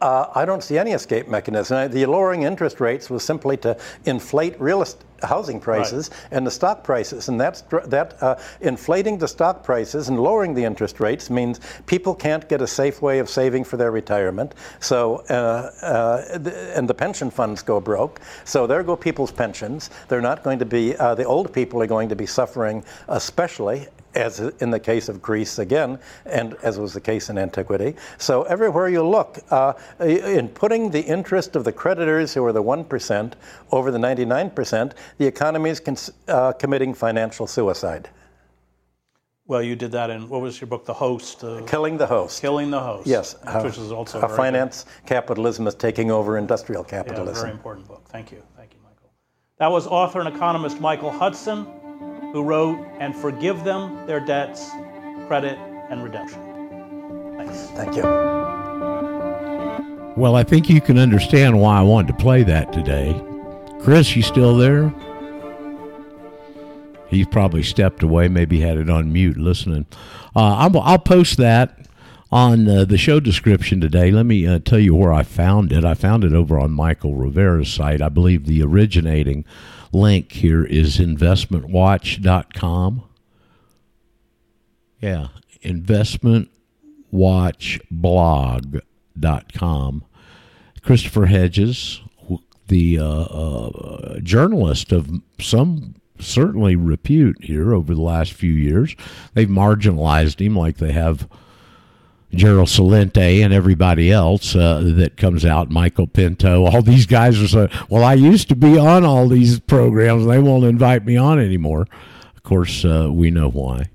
Uh, I don't see any escape mechanism. The lowering interest rates was simply to inflate real estate housing prices right. and the stock prices, and that's that uh, inflating the stock prices and lowering the interest rates means people can't get a safe way of saving for their retirement. So uh, uh, and the pension funds go broke. So there go people's pensions. They're not going to be uh, the old people are going to be suffering especially as in the case of Greece again, and as was the case in antiquity. So everywhere you look, uh, in putting the interest of the creditors, who are the 1%, over the 99%, the economy is cons- uh, committing financial suicide. Well, you did that in what was your book, The Host? Uh, Killing the Host. Killing the Host. Yes, which is also a finance good. capitalism is taking over industrial capitalism. Yeah, very important book. Thank you, thank you, Michael. That was author and economist Michael Hudson who wrote, And forgive them their debts, credit, and redemption. Thanks. Thank you. Well, I think you can understand why I wanted to play that today. Chris, you still there? He's probably stepped away, maybe had it on mute listening. Uh, I'll, I'll, post that on uh, the show description today. Let me uh, tell you where I found it. I found it over on Michael Rivero's site. I believe the originating link here is investmentwatch.com. Yeah, investmentwatchblog.com. Christopher Hedges, the uh, uh, journalist of some certainly repute here over the last few years, they've marginalized him like they have Gerald Celente and everybody else uh, that comes out, Michael Pinto, all these guys are saying, well, I used to be on all these programs. They won't invite me on anymore. Of course, uh, we know why.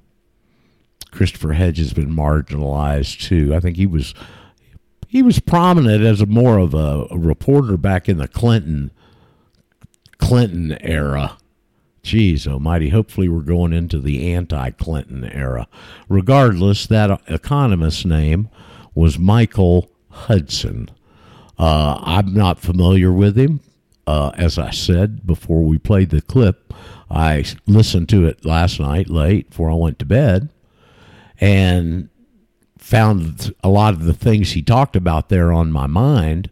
Christopher Hedge has been marginalized too. I think he was he was prominent as a more of a, a reporter back in the Clinton Clinton era Geez, almighty. Hopefully, we're going into the anti Clinton era. Regardless, that economist's name was Michael Hudson. Uh, I'm not familiar with him. Uh, as I said before we played the clip, I listened to it last night late before I went to bed and found a lot of the things he talked about there on my mind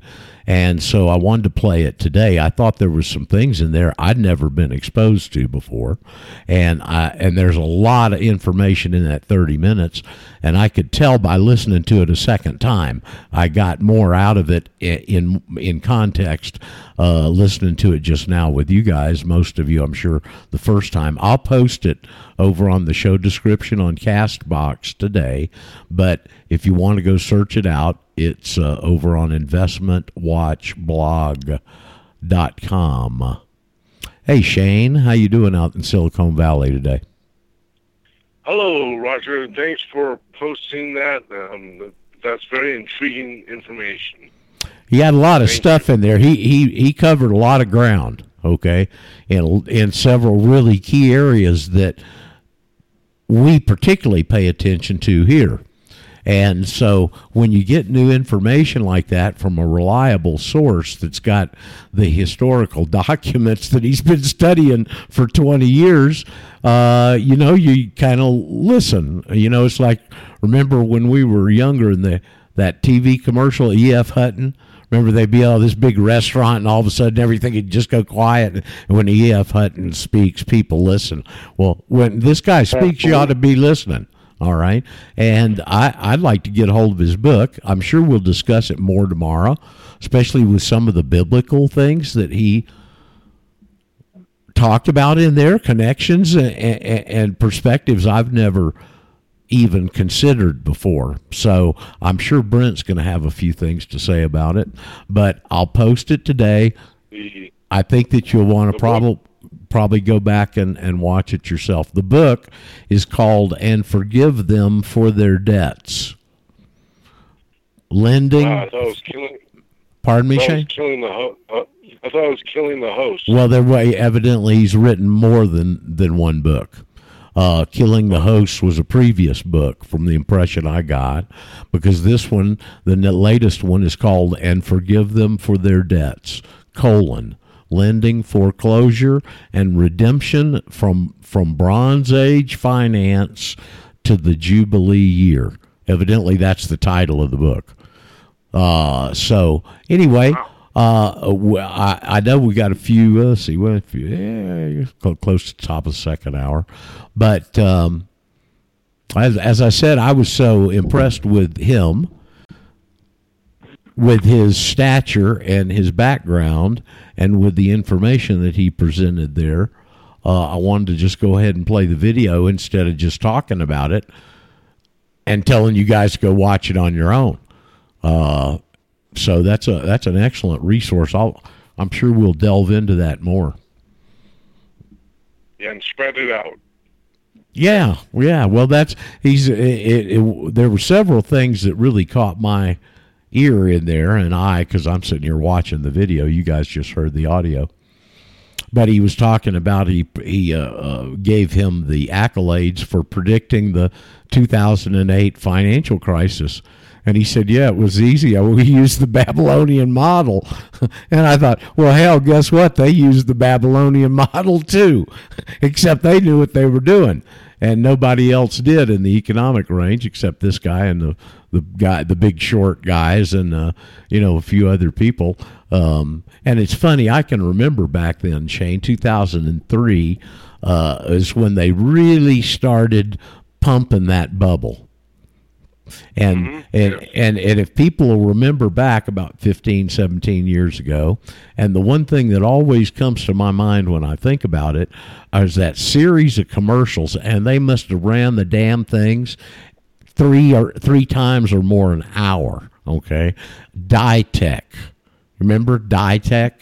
and so I wanted to play it today. I thought there was some things in there I'd never been exposed to before, and I and there's a lot of information in that 30 minutes, and I could tell by listening to it a second time, I got more out of it in in context. Uh, listening to it just now with you guys, most of you, I'm sure, the first time. I'll post it over on the show description on Castbox today, but if you want to go search it out, it's uh, over on investmentwatchblog.com. Hey Shane, how you doing out in Silicon Valley today? Hello, Roger. Thanks for posting that. Um, that's very intriguing information. He had a lot of Thank stuff you. in there. He he he covered a lot of ground. Okay, in in several really key areas that we particularly pay attention to here. And so when you get new information like that from a reliable source that's got the historical documents that he's been studying for 20 years, uh, you know, you kind of listen. You know, it's like remember when we were younger in the that TV commercial, E.F. Hutton. Remember they'd be all this big restaurant, and all of a sudden everything would just go quiet. And when E.F. Hutton speaks, people listen. Well, when this guy speaks, you ought to be listening. All right. And I, I'd like to get a hold of his book. I'm sure we'll discuss it more tomorrow, especially with some of the biblical things that he talked about in there, connections and, and, and perspectives I've never even considered before. So I'm sure Brent's going to have a few things to say about it, but I'll post it today. I think that you'll want to probably probably go back and, and watch it yourself. The book is called And Forgive Them for Their Debts. Lending. Uh, I thought was killing. Pardon me, Shane? killing the ho- uh, I thought I was killing the host. Well, there way evidently he's written more than than one book. Uh, Killing the Host was a previous book from the impression I got, because this one, the latest one, is called "And Forgive Them for Their Debts: colon lending, foreclosure, and redemption from from Bronze Age finance to the Jubilee year. Evidently, that's the title of the book. Uh, so anyway, uh, I, I know we got a few. Uh, let's see, well, few, yeah, close to the top of the second hour, but um, as as I said, I was so impressed with him with his stature and his background and with the information that he presented there, uh, I wanted to just go ahead and play the video instead of just talking about it and telling you guys to go watch it on your own. Uh, so that's a that's an excellent resource. I'll I'm sure we'll delve into that more. Yeah, and spread it out. Yeah, yeah. Well, that's he's. It, it, it, there were several things that really caught my ear in there, and I, because I'm sitting here watching the video, you guys just heard the audio. But he was talking about he he uh, uh, gave him the accolades for predicting the 2008 financial crisis. And he said, "Yeah, it was easy. We used the Babylonian model." and I thought, "Well, hell, guess what? They used the Babylonian model too, except they knew what they were doing, and nobody else did in the economic range except this guy and the the guy, the Big Short guys, and uh, you know a few other people. Um, and it's funny, I can remember back then, Shane, 2003 uh, is when they really started pumping that bubble. And, mm-hmm. and and and if people will remember back about 15 17 years ago and the one thing that always comes to my mind when I think about it is that series of commercials and they must have ran the damn things three or three times or more an hour. Okay, Ditech. Remember Ditech?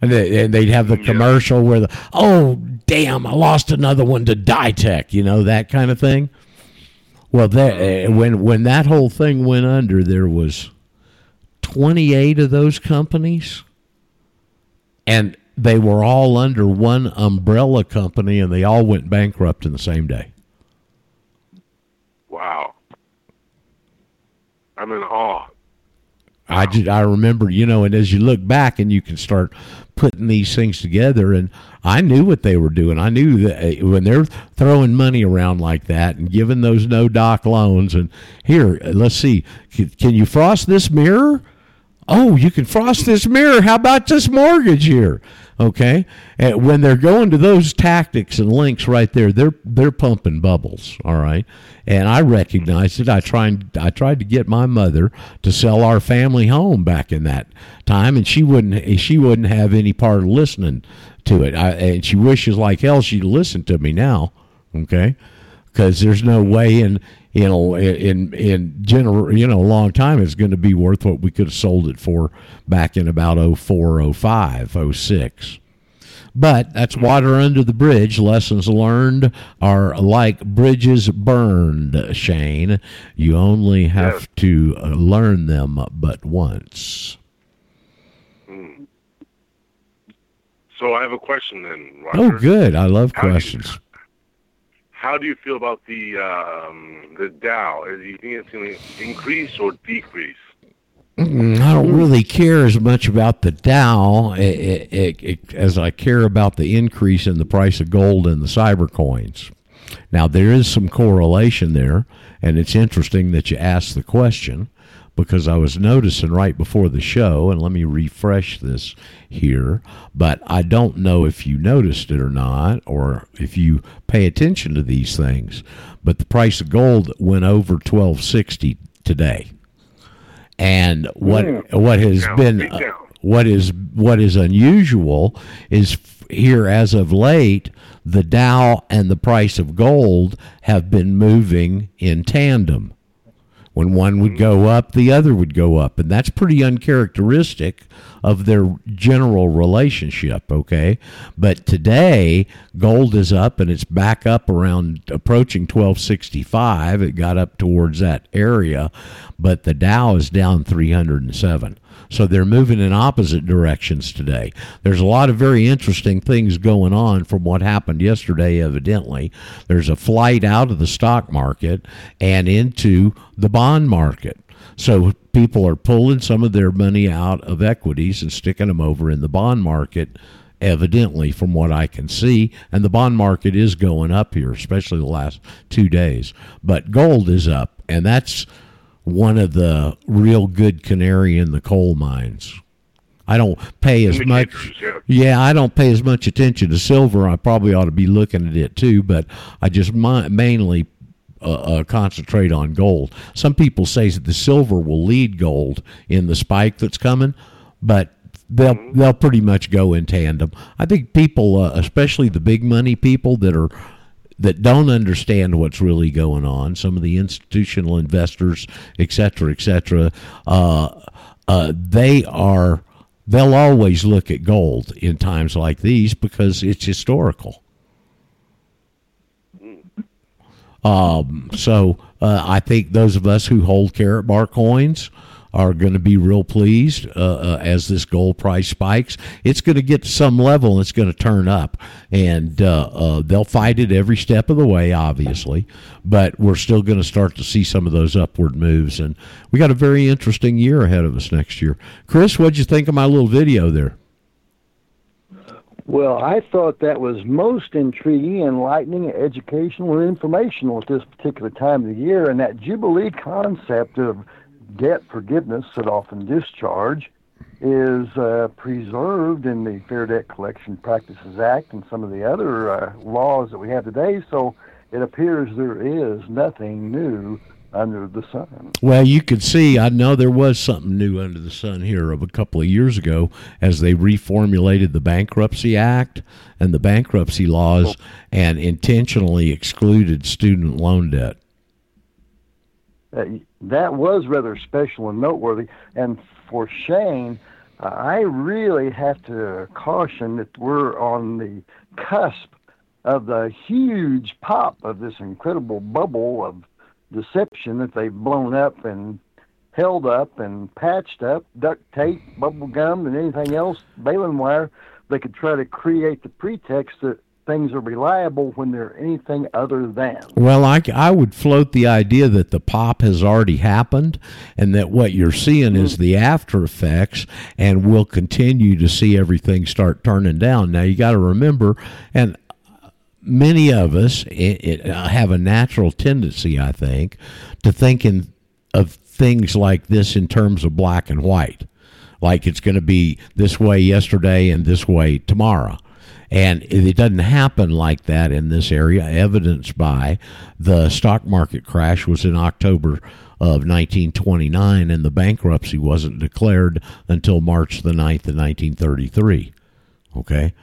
And, they, and they'd have the commercial where the oh damn I lost another one to Ditech, you know that kind of thing. Well, that, uh, when when that whole thing went under, there was twenty eight of those companies, and they were all under one umbrella company, and they all went bankrupt in the same day. Wow. I'm in awe. I just, I remember, you know, and as you look back and you can start putting these things together, and I knew what they were doing. I knew that eh, when they're throwing money around like that and giving those no doc loans, and here, let's see, can you frost this mirror? oh, you can frost this mirror. How about this mortgage here? Okay, and when they're going to those tactics and links right there, they're they're pumping bubbles. All right, and I recognized it. I tried I tried to get my mother to sell our family home back in that time, and she wouldn't she wouldn't have any part of listening to it. I, and she wishes like hell she'd listen to me now. Okay, because there's no way in you know in in general you know a long time it's going to be worth what we could have sold it for back in about 04 05 06 but that's water under the bridge. Lessons learned are like bridges burned shane. You only have to uh, learn them but once. So I have a question then, oh good. I love How questions How do you feel about the um, the Dow? Do you think it's going to increase or decrease? Mm, I don't really care as much about the Dow eh, eh, eh, as I care about the increase in the price of gold and the cyber coins. Now, there is some correlation there, and it's interesting that you asked the question because I was noticing right before the show, and let me refresh this here, but I don't know if you noticed it or not, or if you pay attention to these things, but the price of gold went over 1260 today. And what what has Down, been uh, what is what is unusual is here as of late the Dow and the price of gold have been moving in tandem when one would go mm. up the other would go up. And that's pretty uncharacteristic of their general relationship okay but today gold is up and it's back up around approaching 1265 it got up towards that area but the dow is down 307 so they're moving in opposite directions today. There's a lot of very interesting things going on from what happened yesterday, evidently. There's a flight out of the stock market and into the bond market. So people are pulling some of their money out of equities and sticking them over in the bond market, evidently, from what I can see. And the bond market is going up here, especially the last two days. But gold is up, and that's one of the real good canary in the coal mines. I don't pay as much. Yeah. Yeah, I don't pay as much attention to silver. I probably ought to be looking at it too, but I just mi- mainly uh, uh, concentrate on gold. Some people say that the silver will lead gold in the spike that's coming, but they'll they'll pretty much go in tandem. I think people, uh, especially the big money people that are that don't understand what's really going on, some of the institutional investors, et cetera, et cetera, uh, uh, they are they'll always look at gold in times like these because it's historical. Um, so uh, I think those of us who hold carrot bar coins are going to be real pleased uh, uh, as this gold price spikes. It's going to get to some level and it's going to turn up, and uh, uh, they'll fight it every step of the way, obviously. But we're still going to start to see some of those upward moves, and we got a very interesting year ahead of us next year. Chris, what'd you think of my little video there? Well, I thought that was most intriguing, enlightening, educational, and informational at this particular time of the year. And that Jubilee concept of debt forgiveness set off and discharge is uh, preserved in the Fair Debt Collection Practices Act and some of the other uh, laws that we have today. So it appears there is nothing new under the sun. Well, you could see, I know there was something new under the sun here of a couple of years ago as they reformulated the Bankruptcy Act and the bankruptcy laws and intentionally excluded student loan debt. Uh, that was rather special and noteworthy. And for Shane, uh, I really have to caution that we're on the cusp of the huge pop of this incredible bubble of deception that they've blown up and held up and patched up, duct tape, bubble gum, and anything else, baling wire. They could try to create the pretext that things are reliable when they're anything other than. Well, I, I would float the idea that the pop has already happened and that what you're seeing is mm. the after effects, and we'll continue to see everything start turning down. Now, you got to remember, and many of us it, it, uh, have a natural tendency, I think, to think in, of things like this in terms of black and white. like it's going to be this way yesterday and this way tomorrow. And it doesn't happen like that in this area, evidenced by the stock market crash was in October of 1929, and the bankruptcy wasn't declared until March the 9th of 1933. Okay?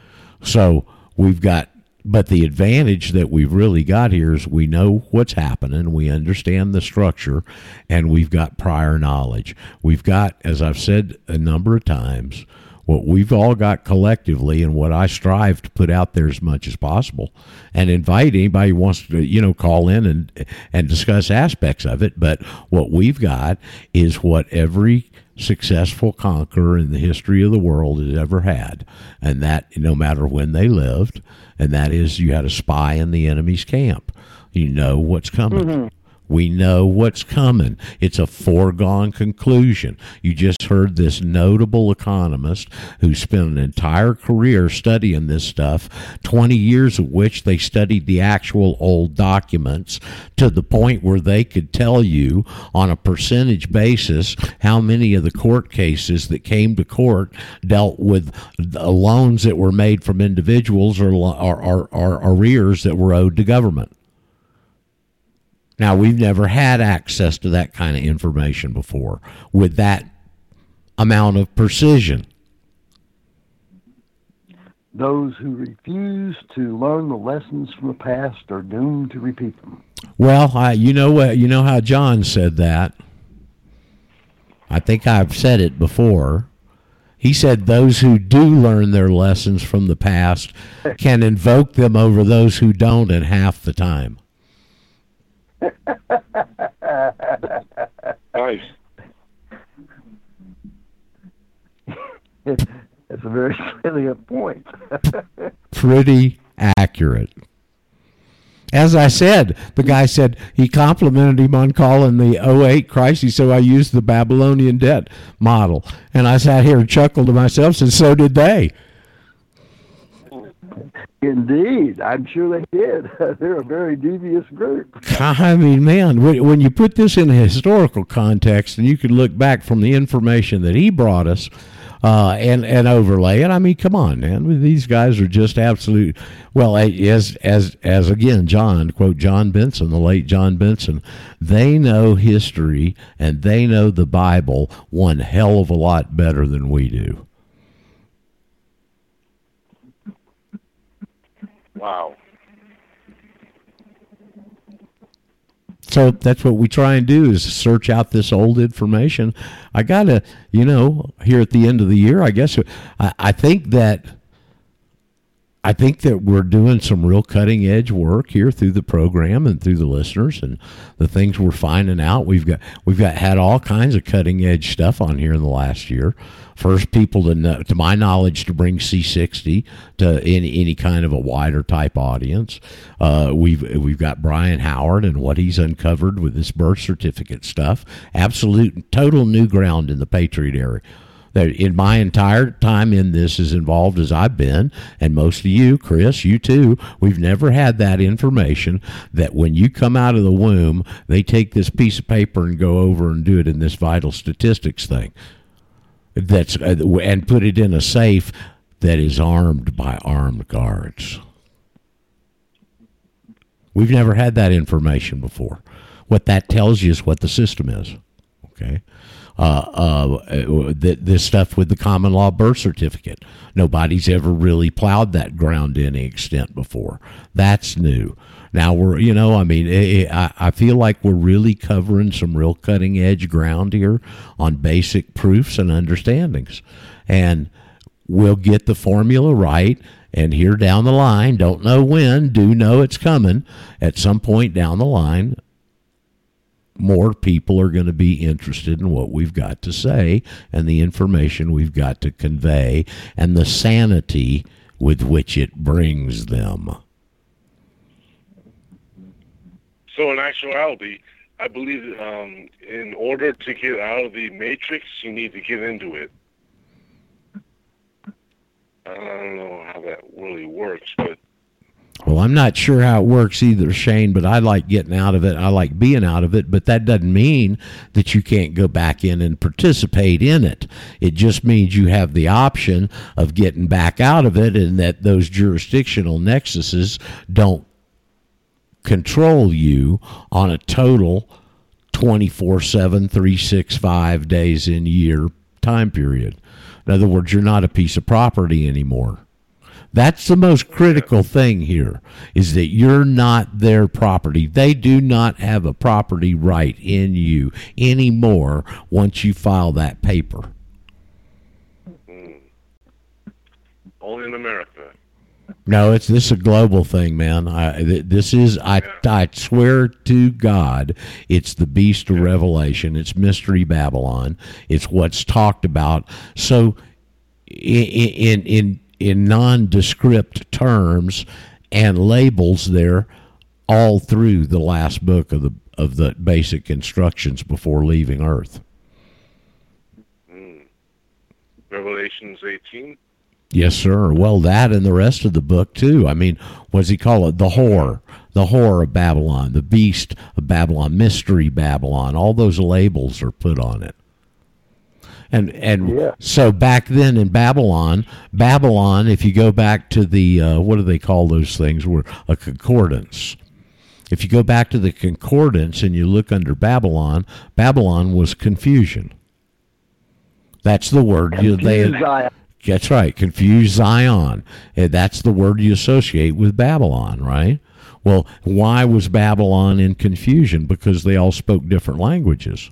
So we've got but the advantage that we've really got here is we know what's happening, we understand the structure, and we've got prior knowledge. We've got, as I've said a number of times, what we've all got collectively and what I strive to put out there as much as possible and invite anybody who wants to, you know, call in and and discuss aspects of it. But what we've got is what every successful conqueror in the history of the world has ever had. And that no matter when they lived, and that is you had a spy in the enemy's camp. You know what's coming. Mm-hmm. We know what's coming. It's a foregone conclusion. You just heard this notable economist who spent an entire career studying this stuff, 20 years of which they studied the actual old documents to the point where they could tell you on a percentage basis how many of the court cases that came to court dealt with loans that were made from individuals or, or, or, or arrears that were owed to government. Now, we've never had access to that kind of information before with that amount of precision. Those who refuse to learn the lessons from the past are doomed to repeat them. Well, I, you know what? You know how John said that. I think I've said it before. He said those who do learn their lessons from the past can invoke them over those who don't in half the time nice. That's a very salient point. Pretty accurate. As I said, the guy said he complimented him on calling the 08 crisis, so I used the Babylonian debt model. And I sat here and chuckled to myself, and so did they. Indeed, I'm sure they did. They're a very devious group. I mean, man, when you put this in a historical context, and you can look back from the information that he brought us, uh, and and overlay it. I mean, come on, man. These guys are just absolute. Well, as as as again, John quote John Benson, the late John Benson. They know history and they know the Bible one hell of a lot better than we do. Wow. So that's what we try and do is search out this old information. I gotta, you know, here at the end of the year, I guess I, I think that I think that we're doing some real cutting edge work here through the program and through the listeners and the things we're finding out. We've got we've got had all kinds of cutting edge stuff on here in the last year. First people to know, to my knowledge to bring C60 to any any kind of a wider type audience. Uh, we've we've got Brian Howard and what he's uncovered with this birth certificate stuff. Absolute total new ground in the Patriot area that in my entire time in this as involved as I've been, and most of you, Chris, you too, we've never had that information that when you come out of the womb, they take this piece of paper and go over and do it in this vital statistics thing. That's uh, and put it in a safe that is armed by armed guards. We've never had that information before. What that tells you is what the system is. Okay uh, uh, this stuff with the common law birth certificate. Nobody's ever really plowed that ground to any extent before. That's new. Now we're, you know, I mean, it, I, I feel like we're really covering some real cutting edge ground here on basic proofs and understandings. And we'll get the formula right. And here down the line, don't know when, do know it's coming at some point down the line more people are going to be interested in what we've got to say and the information we've got to convey and the sanity with which it brings them. So, in actuality, I believe um, in order to get out of the matrix, you need to get into it. I don't know how that really works, but Well, I'm not sure how it works either, Shane, but I like getting out of it. I like being out of it, but that doesn't mean that you can't go back in and participate in it. It just means you have the option of getting back out of it and that those jurisdictional nexuses don't control you on a total 24 7, 365 days in year time period. In other words, you're not a piece of property anymore. That's the most critical thing here is that you're not their property. They do not have a property right in you anymore once you file that paper. Mm-hmm. Only in America. No, it's this is a global thing, man. I, this is I I swear to God, it's the beast of Revelation. It's mystery Babylon. It's what's talked about. So, in in in, in nondescript terms and labels, there all through the last book of the of the basic instructions before leaving Earth. Hmm. Revelations 18. Yes, sir. Well, that and the rest of the book too. I mean, what does he call it? The whore, the whore of Babylon, the beast of Babylon, mystery Babylon. All those labels are put on it. And and Yeah. so back then in Babylon, Babylon, if you go back to the uh, what do they call those things? Were a concordance. If you go back to the concordance and you look under Babylon, Babylon was confusion. That's the word you, they Zion. that's right. Confused Zion. That's the word you associate with Babylon, right? Well, why was Babylon in confusion? Because they all spoke different languages.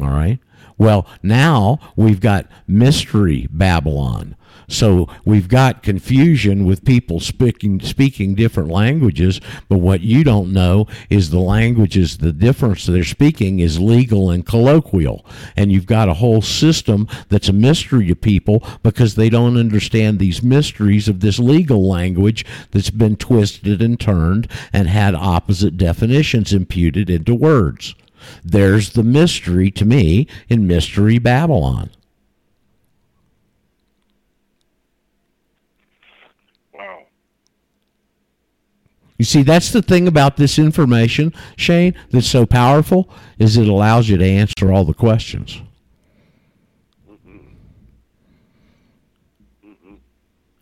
All right. Well, now we've got mystery Babylon. So we've got confusion with people speaking speaking different languages, but what you don't know is the languages the difference they're speaking is legal and colloquial. And you've got a whole system that's a mystery to people because they don't understand these mysteries of this legal language that's been twisted and turned and had opposite definitions imputed into words. There's the mystery to me in Mystery Babylon. Wow. You see, that's the thing about this information, Shane, that's so powerful, is it allows you to answer all the questions.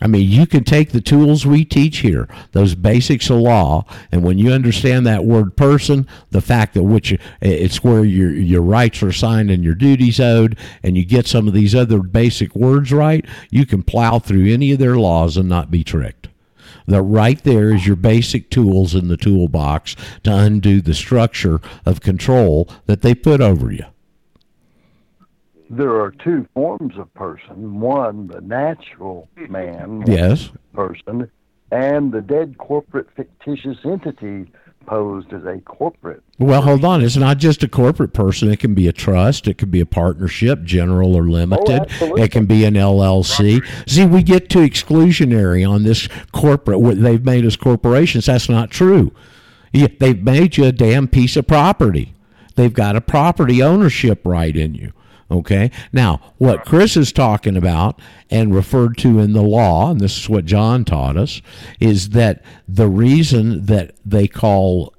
I mean, you can take the tools we teach here, those basics of law, and when you understand that word person, the fact that which it's where your your rights are assigned and your duties owed, and you get some of these other basic words right, you can plow through any of their laws and not be tricked. That right there is your basic tools in the toolbox to undo the structure of control that they put over you. There are two forms of person. One, the natural hmm. man Yes. person, and the dead corporate fictitious entity posed as a corporate. Well, hold on. It's not just a corporate person. It can be a trust. It can be a partnership, general or limited. Oh, absolutely. it can be an LLC. See, we get too exclusionary on this corporate. what They've made us corporations. That's not true. Yeah, They've made you a damn piece of property. They've got a property ownership right in you. Okay. Now, what Chris is talking about and referred to in the law, and this is what John taught us, is that the reason that they call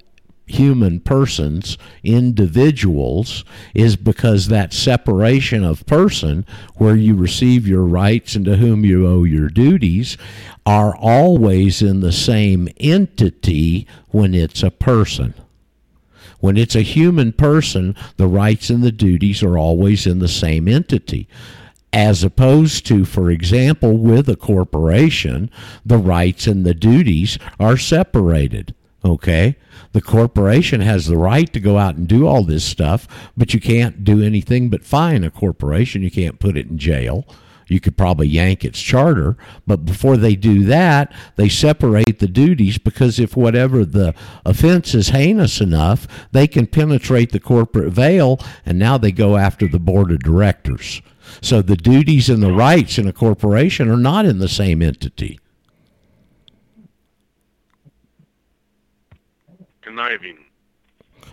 human persons, individuals, is because that separation of person, where you receive your rights and to whom you owe your duties, are always in the same entity when it's a person. When it's a human person, the rights and the duties are always in the same entity. As opposed to, for example, with a corporation, the rights and the duties are separated. Okay? The corporation has the right to go out and do all this stuff, but you can't do anything but fine a corporation. You can't put it in jail. You could probably yank its charter, but before they do that, they separate the duties because if whatever the offense is heinous enough, they can penetrate the corporate veil and now they go after the board of directors. So the duties and the rights in a corporation are not in the same entity. Conniving.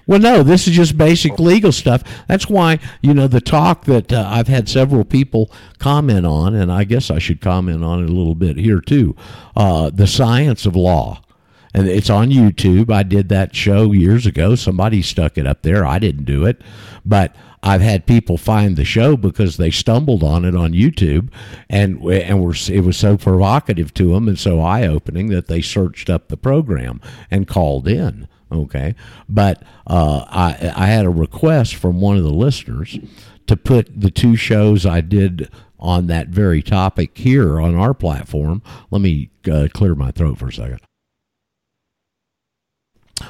Well, no, this is just basic legal stuff. That's why, you know, the talk that uh, I've had several people comment on, and I guess I should comment on it a little bit here too uh, the science of law. And it's on YouTube. I did that show years ago. Somebody stuck it up there. I didn't do it. But I've had people find the show because they stumbled on it on YouTube, and and were it was so provocative to them and so eye opening that they searched up the program and called in. Okay, but uh, I I had a request from one of the listeners to put the two shows I did on that very topic here on our platform. Let me uh, clear my throat for a second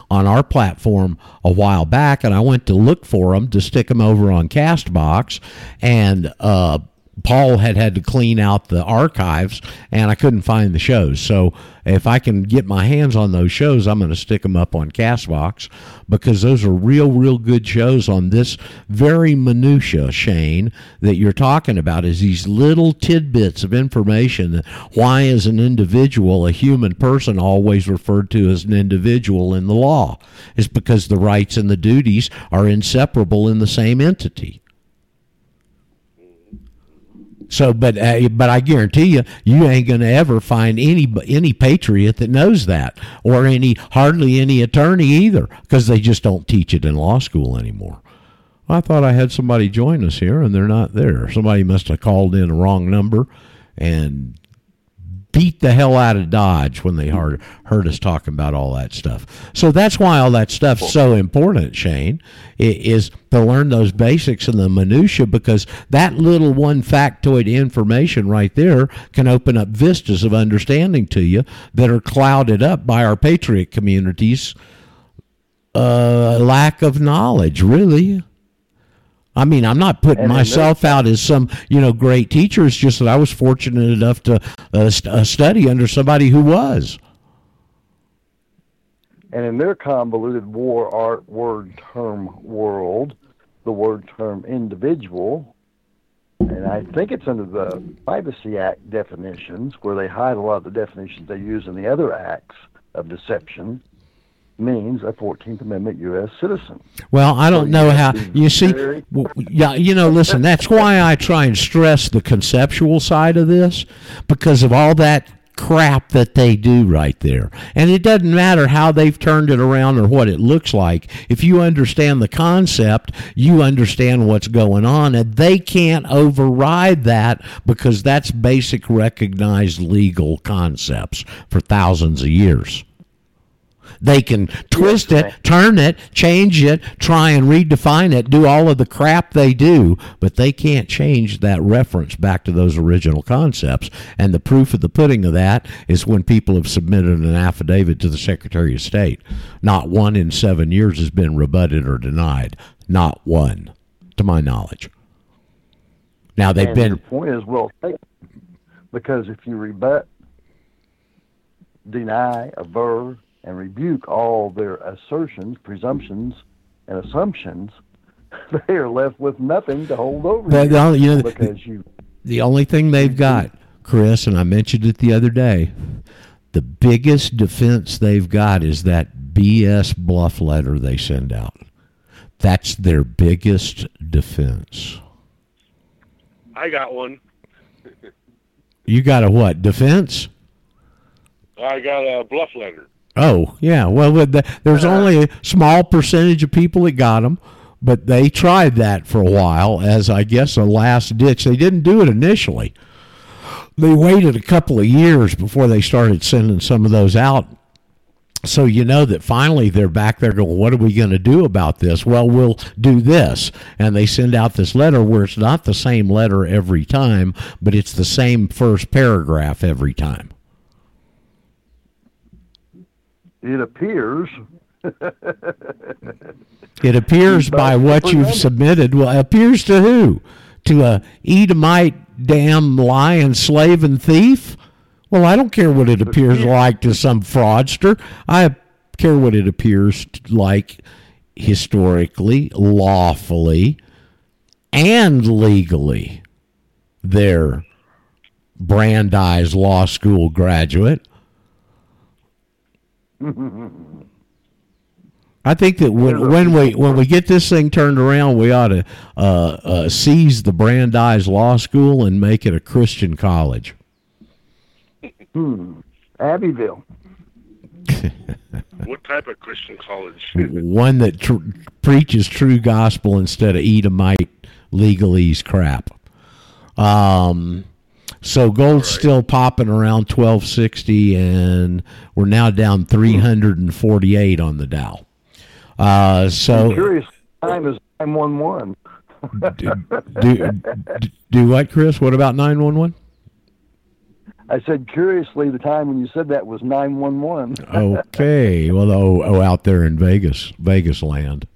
on our platform a while back, and I went to look for them to stick them over on Castbox, and uh, Paul had had to clean out the archives, and I couldn't find the shows. So if I can get my hands on those shows, I'm going to stick them up on Castbox because those are real, real good shows on this very minutia, Shane, that you're talking about is these little tidbits of information. Why is an individual, a human person, always referred to as an individual in the law? Is because the rights and the duties are inseparable in the same entity. So, but uh, but I guarantee you, you ain't going to ever find any any patriot that knows that, or any hardly any attorney either, because they just don't teach it in law school anymore. I thought I had somebody join us here, and they're not there. Somebody must have called in a wrong number, and beat the hell out of Dodge when they heard heard us talking about all that stuff. So that's why all that stuff's so important, Shane, is to learn those basics and the minutia because that little one factoid information right there can open up vistas of understanding to you that are clouded up by our patriot communities uh, lack of knowledge, really. I mean, I'm not putting myself out as some, you know, great teacher. It's just that I was fortunate enough to uh, st- uh, study under somebody who was. And in their convoluted war art word term world, the word term individual, and I think it's under the Privacy Act definitions, where they hide a lot of the definitions they use in the other acts of deception means a 14th Amendment U.S. citizen. Well, I don't so know how. You see, yeah, you know, listen, that's why I try and stress the conceptual side of this because of all that crap that they do right there. And it doesn't matter how they've turned it around or what it looks like. If you understand the concept, you understand what's going on, and they can't override that because that's basic recognized legal concepts for thousands of years. They can twist yes, it, turn it, change it, try and redefine it, do all of the crap they do, but they can't change that reference back to those original concepts. And the proof of the pudding of that is when people have submitted an affidavit to the Secretary of State. Not one in seven years has been rebutted or denied. Not one, to my knowledge. Now they've and been. Your point is well taken, because if you rebut, deny, aver, and rebuke all their assertions, presumptions, and assumptions, they are left with nothing to hold over but you, the, you know, because you. The only thing they've got, Chris, and I mentioned it the other day, the biggest defense they've got is that BS bluff letter they send out. That's their biggest defense. I got one. you got a what? Defense? I got a bluff letter. Oh yeah, well there's uh-huh. only a small percentage of people that got them, but they tried that for a while as I guess a last ditch. They didn't do it initially. They waited a couple of years before they started sending some of those out. So you know that finally they're back there going, what are we going to do about this? Well, we'll do this. And they send out this letter where it's not the same letter every time, but it's the same first paragraph every time. It appears. it appears by what you've submitted. Well, appears to who? To a Edomite, damn lying slave and thief? Well, I don't care what it appears like to some fraudster. I care what it appears like historically, lawfully, and legally. Their Brandeis Law School graduate I think that when, when we when we get this thing turned around, we ought to uh, uh, seize the Brandeis Law School and make it a Christian college. Hmm. Abbeville. What type of Christian college? One that tr- preaches true gospel instead of Edomite legalese crap. Um, so gold's still popping around twelve sixty, and we're now down three hundred and forty eight on the Dow. Uh, so Curious time is nine one one. do, do, do what, Chris? What about nine one one? I said curiously the time when you said that was nine one one. Okay, well, oh, oh, out there in Vegas, Vegas land.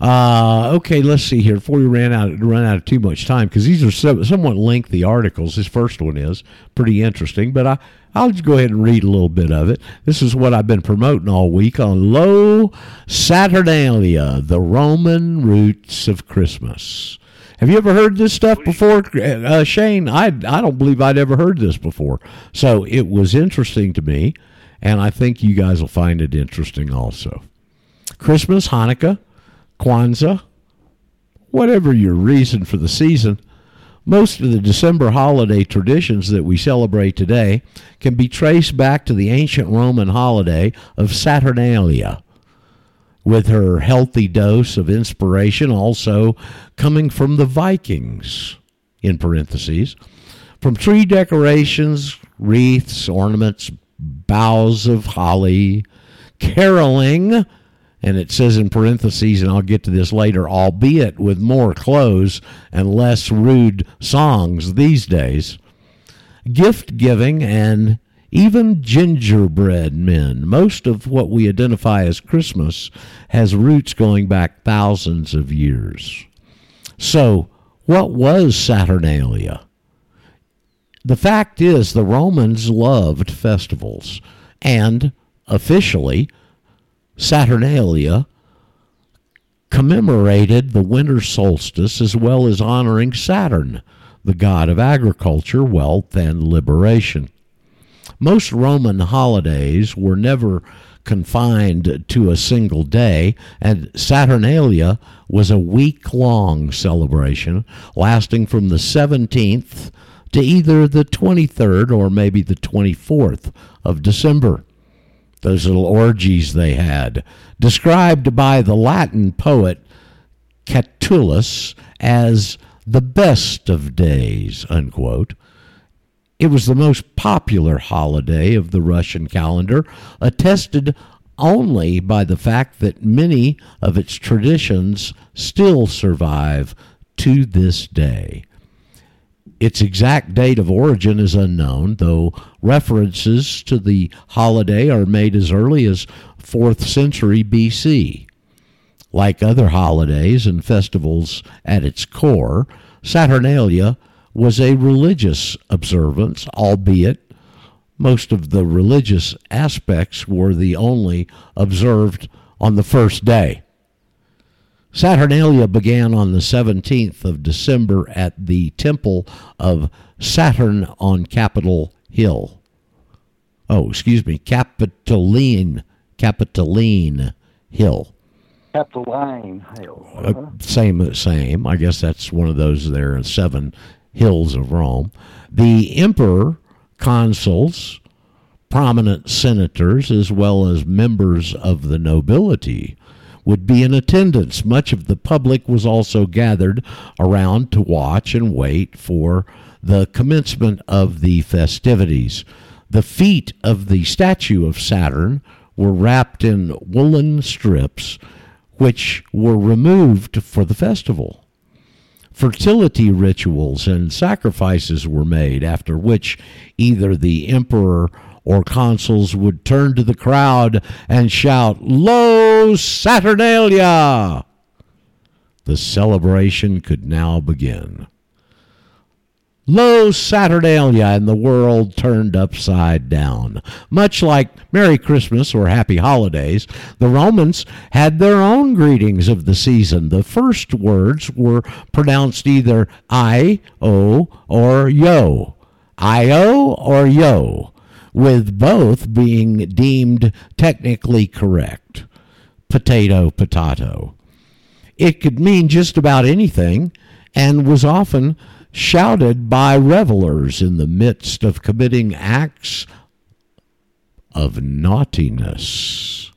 Uh, okay, let's see here. Before we ran out, run out of too much time, because these are some, somewhat lengthy articles. This first one is pretty interesting, but I I'll just go ahead and read a little bit of it. This is what I've been promoting all week on Low Saturnalia, the Roman roots of Christmas. Have you ever heard this stuff before, uh, Shane? I I don't believe I'd ever heard this before. So it was interesting to me, and I think you guys will find it interesting also. Christmas, Hanukkah, Kwanzaa, whatever your reason for the season, most of the December holiday traditions that we celebrate today can be traced back to the ancient Roman holiday of Saturnalia, with her healthy dose of inspiration also coming from the Vikings, in parentheses, from tree decorations, wreaths, ornaments, boughs of holly, caroling, and it says in parentheses, and I'll get to this later, albeit with more clothes and less rude songs these days, gift giving, and even gingerbread men. Most of what we identify as Christmas has roots going back thousands of years. So, what was Saturnalia? The fact is, the Romans loved festivals, and officially, Saturnalia commemorated the winter solstice as well as honoring Saturn, the god of agriculture, wealth, and liberation. Most Roman holidays were never confined to a single day, and Saturnalia was a week long celebration lasting from the 17th to either the 23rd or maybe the 24th of December those little orgies they had, described by the Latin poet Catullus as the best of days, unquote. It was the most popular holiday of the Russian calendar, attested only by the fact that many of its traditions still survive to this day. Its exact date of origin is unknown, though references to the holiday are made as early as 4th century BC. Like other holidays and festivals at its core, Saturnalia was a religious observance, albeit most of the religious aspects were the only observed on the first day. Saturnalia began on the 17th of December at the temple of Saturn on Capitol Hill. Oh, excuse me, Capitoline, Capitoline Hill. Capitoline Hill. Uh, same, same. I guess that's one of those there seven hills of Rome. The emperor, consuls, prominent senators, as well as members of the nobility would be in attendance. Much of the public was also gathered around to watch and wait for the commencement of the festivities. The feet of the statue of Saturn were wrapped in woolen strips, which were removed for the festival. Fertility rituals and sacrifices were made, after which either the emperor or consuls would turn to the crowd and shout, Lo Saturnalia! The celebration could now begin. Lo Saturnalia, and the world turned upside down. Much like Merry Christmas or Happy Holidays, the Romans had their own greetings of the season. The first words were pronounced either I, O, or Yo. I-O or Yo with both being deemed technically correct. potato, potato. It could mean just about anything and was often shouted by revelers in the midst of committing acts of naughtiness.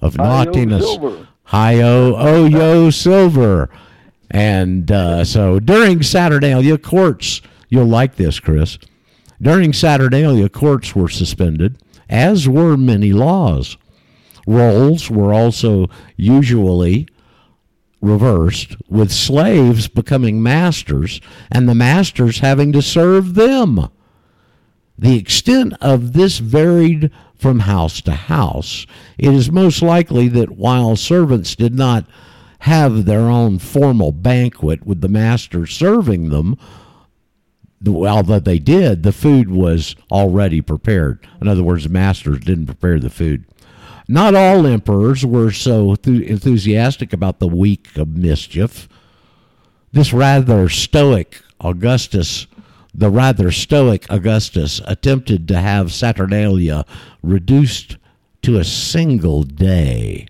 Of Hi-yo, naughtiness. Silver. Hi-yo, oh, yo, silver. And uh, so during Saturnalia, courts, you'll like this, Chris. During Saturnalia, courts were suspended, as were many laws. Roles were also usually reversed, with slaves becoming masters and the masters having to serve them. The extent of this varied from house to house. It is most likely that while servants did not have their own formal banquet with the master serving them, that they did, the food was already prepared. In other words, the masters didn't prepare the food. Not all emperors were so thu- enthusiastic about the week of mischief. This rather stoic Augustus, the rather stoic Augustus, attempted to have Saturnalia reduced to a single day.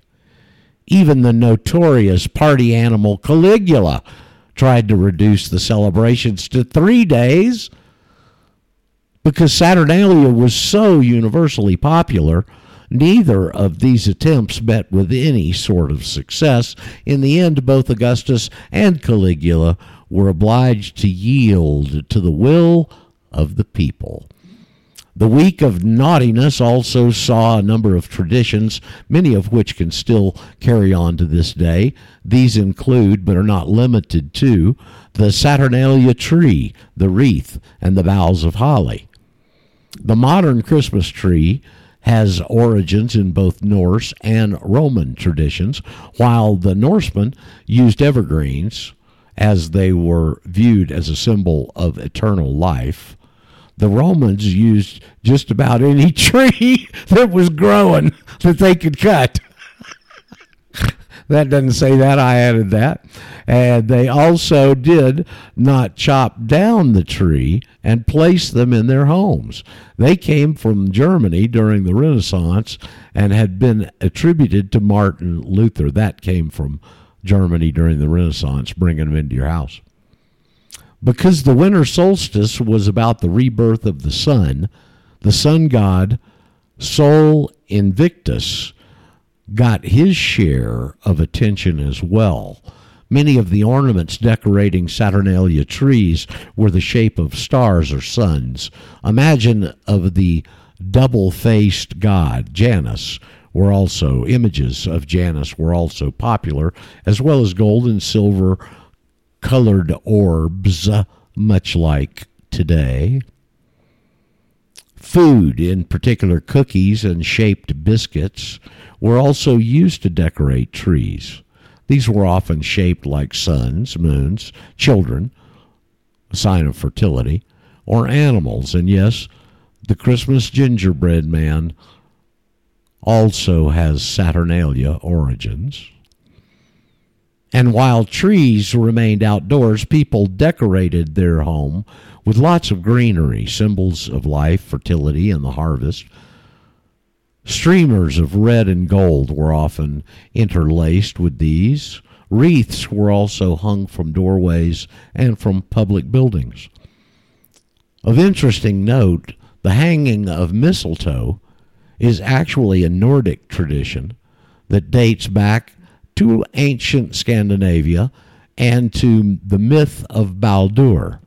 Even the notorious party animal Caligula tried to reduce the celebrations to three days because Saturnalia was so universally popular. Neither of these attempts met with any sort of success. In the end, both Augustus and Caligula were obliged to yield to the will of the people. The week of naughtiness also saw a number of traditions, many of which can still carry on to this day. These include, but are not limited to, the Saturnalia tree, the wreath, and the boughs of holly. The modern Christmas tree has origins in both Norse and Roman traditions, while the Norsemen used evergreens as they were viewed as a symbol of eternal life. The Romans used just about any tree that was growing that they could cut. that doesn't say that, I added that. And they also did not chop down the tree and place them in their homes. They came from Germany during the Renaissance and had been attributed to Martin Luther. That came from Germany during the Renaissance, bringing them into your house. Because the winter solstice was about the rebirth of the sun, the sun god Sol Invictus got his share of attention as well. Many of the ornaments decorating Saturnalia trees were the shape of stars or suns. Imagine of the double-faced god Janus were also images of Janus were also popular, as well as gold and silver colored orbs, much like today. Food, in particular cookies and shaped biscuits, were also used to decorate trees. These were often shaped like suns, moons, children, a sign of fertility, or animals. And yes, the Christmas gingerbread man also has Saturnalia origins. And while trees remained outdoors, people decorated their home with lots of greenery, symbols of life, fertility, and the harvest. Streamers of red and gold were often interlaced with these. Wreaths were also hung from doorways and from public buildings. Of interesting note, the hanging of mistletoe is actually a Nordic tradition that dates back to ancient Scandinavia and to the myth of Baldur.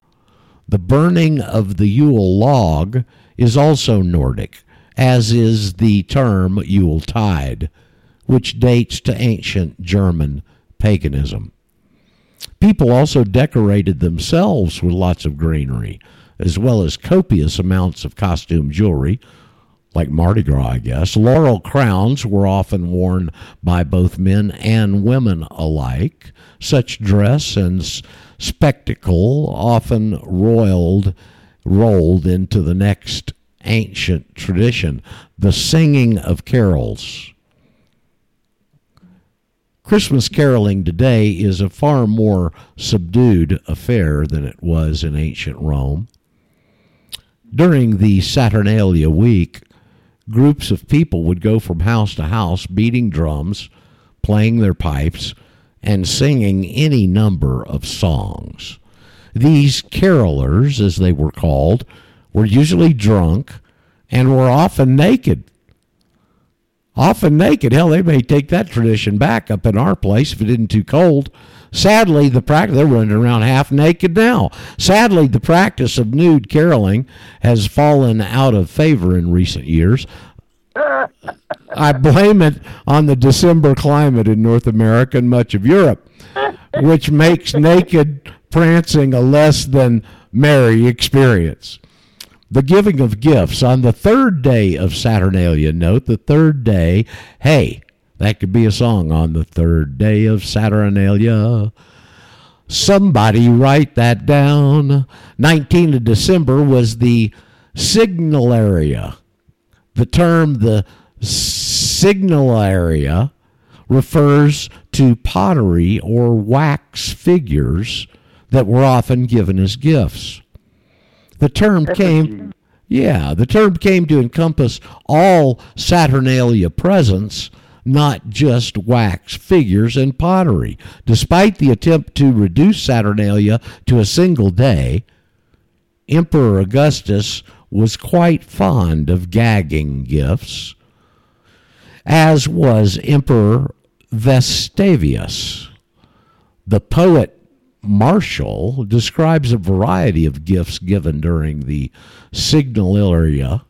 The burning of the Yule log is also Nordic, as is the term Yule tide, which dates to ancient German paganism. People also decorated themselves with lots of greenery, as well as copious amounts of costume jewelry, like Mardi Gras, I guess. Laurel crowns were often worn by both men and women alike. Such dress and spectacle often roiled, rolled into the next ancient tradition, the singing of carols. Christmas caroling today is a far more subdued affair than it was in ancient Rome. During the Saturnalia week, groups of people would go from house to house beating drums, playing their pipes, and singing any number of songs. These carolers, as they were called, were usually drunk and were often naked. Often naked. Hell, they may take that tradition back up in our place if it isn't too cold. Sadly, the practice, they're running around half naked now. Sadly, the practice of nude caroling has fallen out of favor in recent years. I blame it on the December climate in North America and much of Europe, which makes naked prancing a less than merry experience. The giving of gifts on the third day of Saturnalia. Note the third day. Hey, that could be a song on the third day of Saturnalia. Somebody write that down. 19th of December was the signalaria. The term the signalaria refers to pottery or wax figures that were often given as gifts. The term came yeah, the term came to encompass all Saturnalia presents, not just wax figures and pottery. Despite the attempt to reduce Saturnalia to a single day, Emperor Augustus was quite fond of gagging gifts, as was Emperor Vestavius. The poet Martial describes a variety of gifts given during the Signalaria.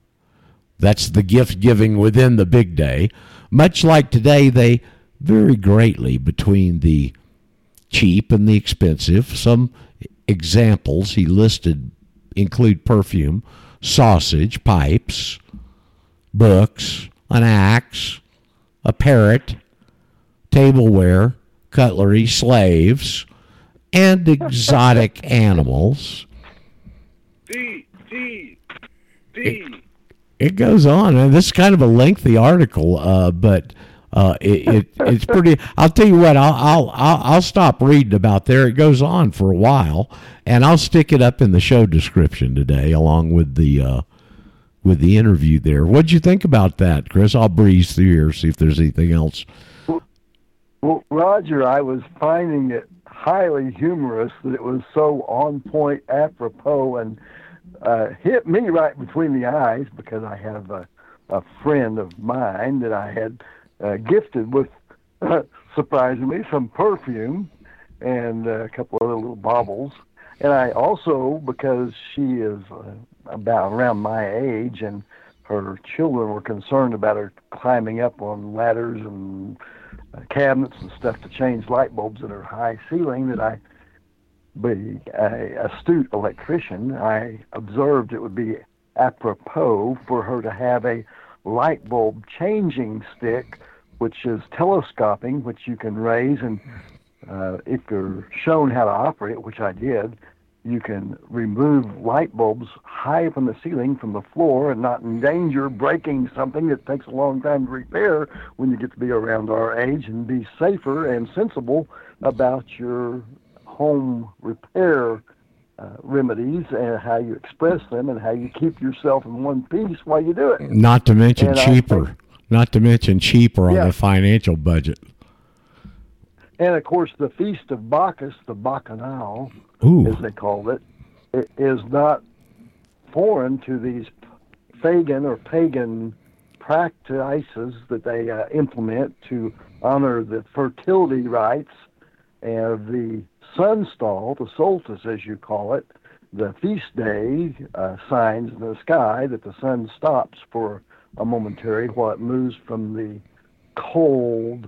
That's the gift giving within the big day. Much like today, they vary greatly between the cheap and the expensive. Some examples he listed include perfume, sausage, pipes, books, an axe, a parrot, tableware, cutlery, slaves, and exotic animals. D, D, D. It goes on, and this is kind of a lengthy article, uh, but uh, it, it, it's pretty. I'll tell you what. I'll, I'll I'll stop reading about there. It goes on for a while, and I'll stick it up in the show description today, along with the uh, with the interview there. What'd you think about that, Chris? I'll breeze through here see if there's anything else. Well, Roger, I was finding it highly humorous that it was so on point, apropos, and uh, hit me right between the eyes because I have a, a friend of mine that I had uh, gifted with, uh, surprisingly, some perfume and uh, a couple other little baubles. And I also, because she is uh, about around my age and her children were concerned about her climbing up on ladders and uh, cabinets and stuff to change light bulbs in her high ceiling that I be a astute electrician, I observed it would be apropos for her to have a light bulb changing stick, which is telescoping, which you can raise, and uh, if you're shown how to operate, which I did, you can remove light bulbs high up in the ceiling from the floor and not endanger breaking something that takes a long time to repair when you get to be around our age and be safer and sensible about your home repair uh, remedies and how you express them and how you keep yourself in one piece while you do it. Not to mention And cheaper. think- Not to mention cheaper on Yeah. the financial budget. And of course, the Feast of Bacchus, the Bacchanal, Ooh. as they called it, it is not foreign to these pagan or pagan practices that they uh, implement to honor the fertility rites and the sunstall, the solstice as you call it, the feast day uh, signs in the sky that the sun stops for a momentary while it moves from the cold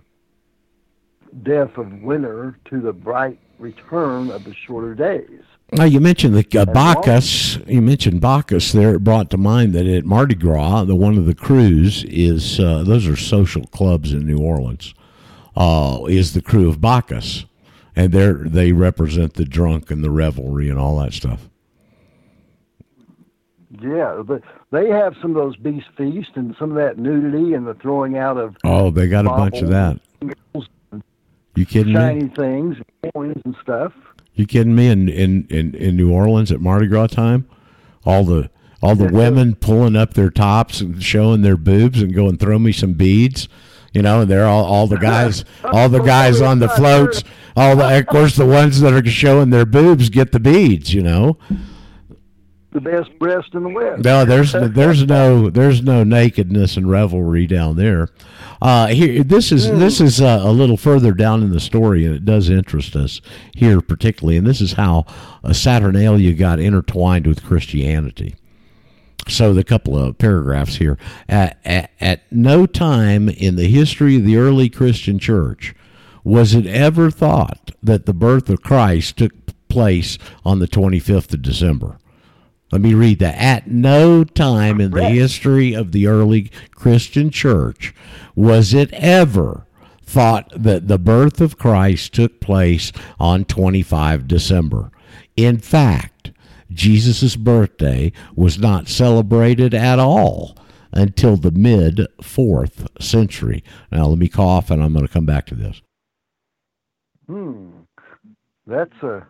death of winter to the bright return of the shorter days. Now you mentioned the uh, Bacchus. You mentioned Bacchus there. It brought to mind that at Mardi Gras, the one of the crews is uh, those are social clubs in New Orleans. Uh, is the crew of Bacchus, and they they represent the drunk and the revelry and all that stuff. Yeah, but they have some of those beast feasts and some of that nudity and the throwing out of Oh, they got a bunch of that. You kidding me? shiny things, coins and stuff. You kidding me? In, in in in New Orleans at Mardi Gras time, all the all the women pulling up their tops and showing their boobs and going throw me some beads you know they're all, all the guys all the guys on the floats all the of course the ones that are showing their boobs get the beads you know the best breast in the west. No, there's there's no there's no nakedness and revelry down there. Uh, here, this is this is uh, a little further down in the story, and it does interest us here particularly. And this is how uh, Saturnalia got intertwined with Christianity. So the couple of paragraphs here. At, at, at no time in the history of the early Christian church was it ever thought that the birth of Christ took place on the 25th of December. Let me read that. At no time in the history of the early Christian church was it ever thought that the birth of Christ took place on 25 December. In fact, Jesus' birthday was not celebrated at all until the mid 4th century. Now, let me cough and I'm going to come back to this. Hmm. That's a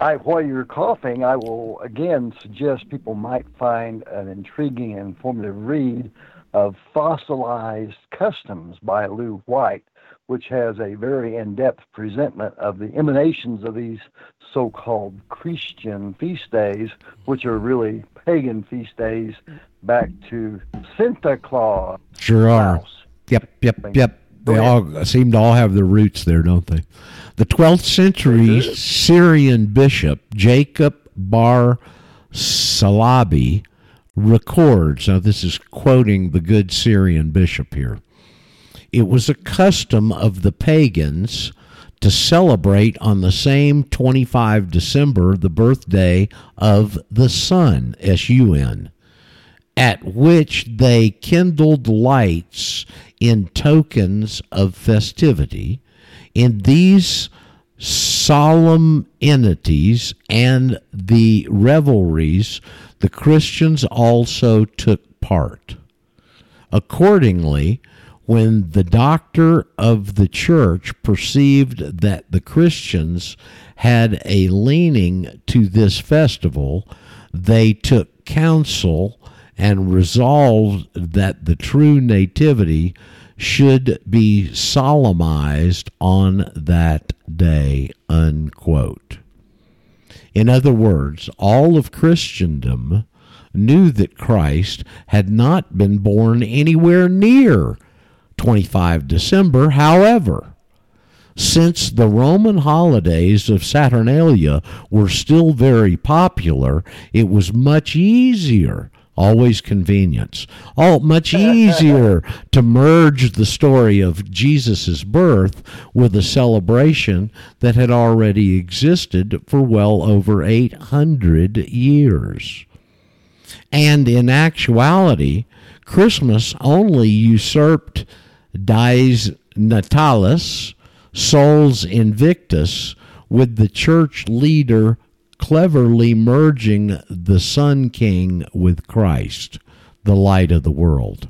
I, while you're coughing, I will again suggest people might find an intriguing and informative read of Fossilized Customs by Lew White, which has a very in depth presentment of the emanations of these so called Christian feast days, which are really pagan feast days back to Santa Claus. Sure are. Yep, yep, yep. They all seem to all have their roots there, don't they? The 12th century Syrian bishop Jacob Bar Salibi records, now this is quoting the good Syrian bishop here, it was a custom of the pagans to celebrate on the same 25 December the birthday of the sun, S U N, at which they kindled lights in tokens of festivity in these solemnities and the revelries, the Christians also took part. Accordingly, when the doctor of the church perceived that the Christians had a leaning to this festival, they took counsel and resolved that the true nativity should be solemnized on that day, unquote. In other words, all of Christendom knew that Christ had not been born anywhere near 25 December. However, since the Roman holidays of Saturnalia were still very popular, it was much easier always convenience. All much easier to merge the story of Jesus' birth with a celebration that had already existed for well over 800 years. And in actuality, Christmas only usurped Dies Natalis, Sols Invictus, with the church leader cleverly merging the Sun King with Christ, the light of the world.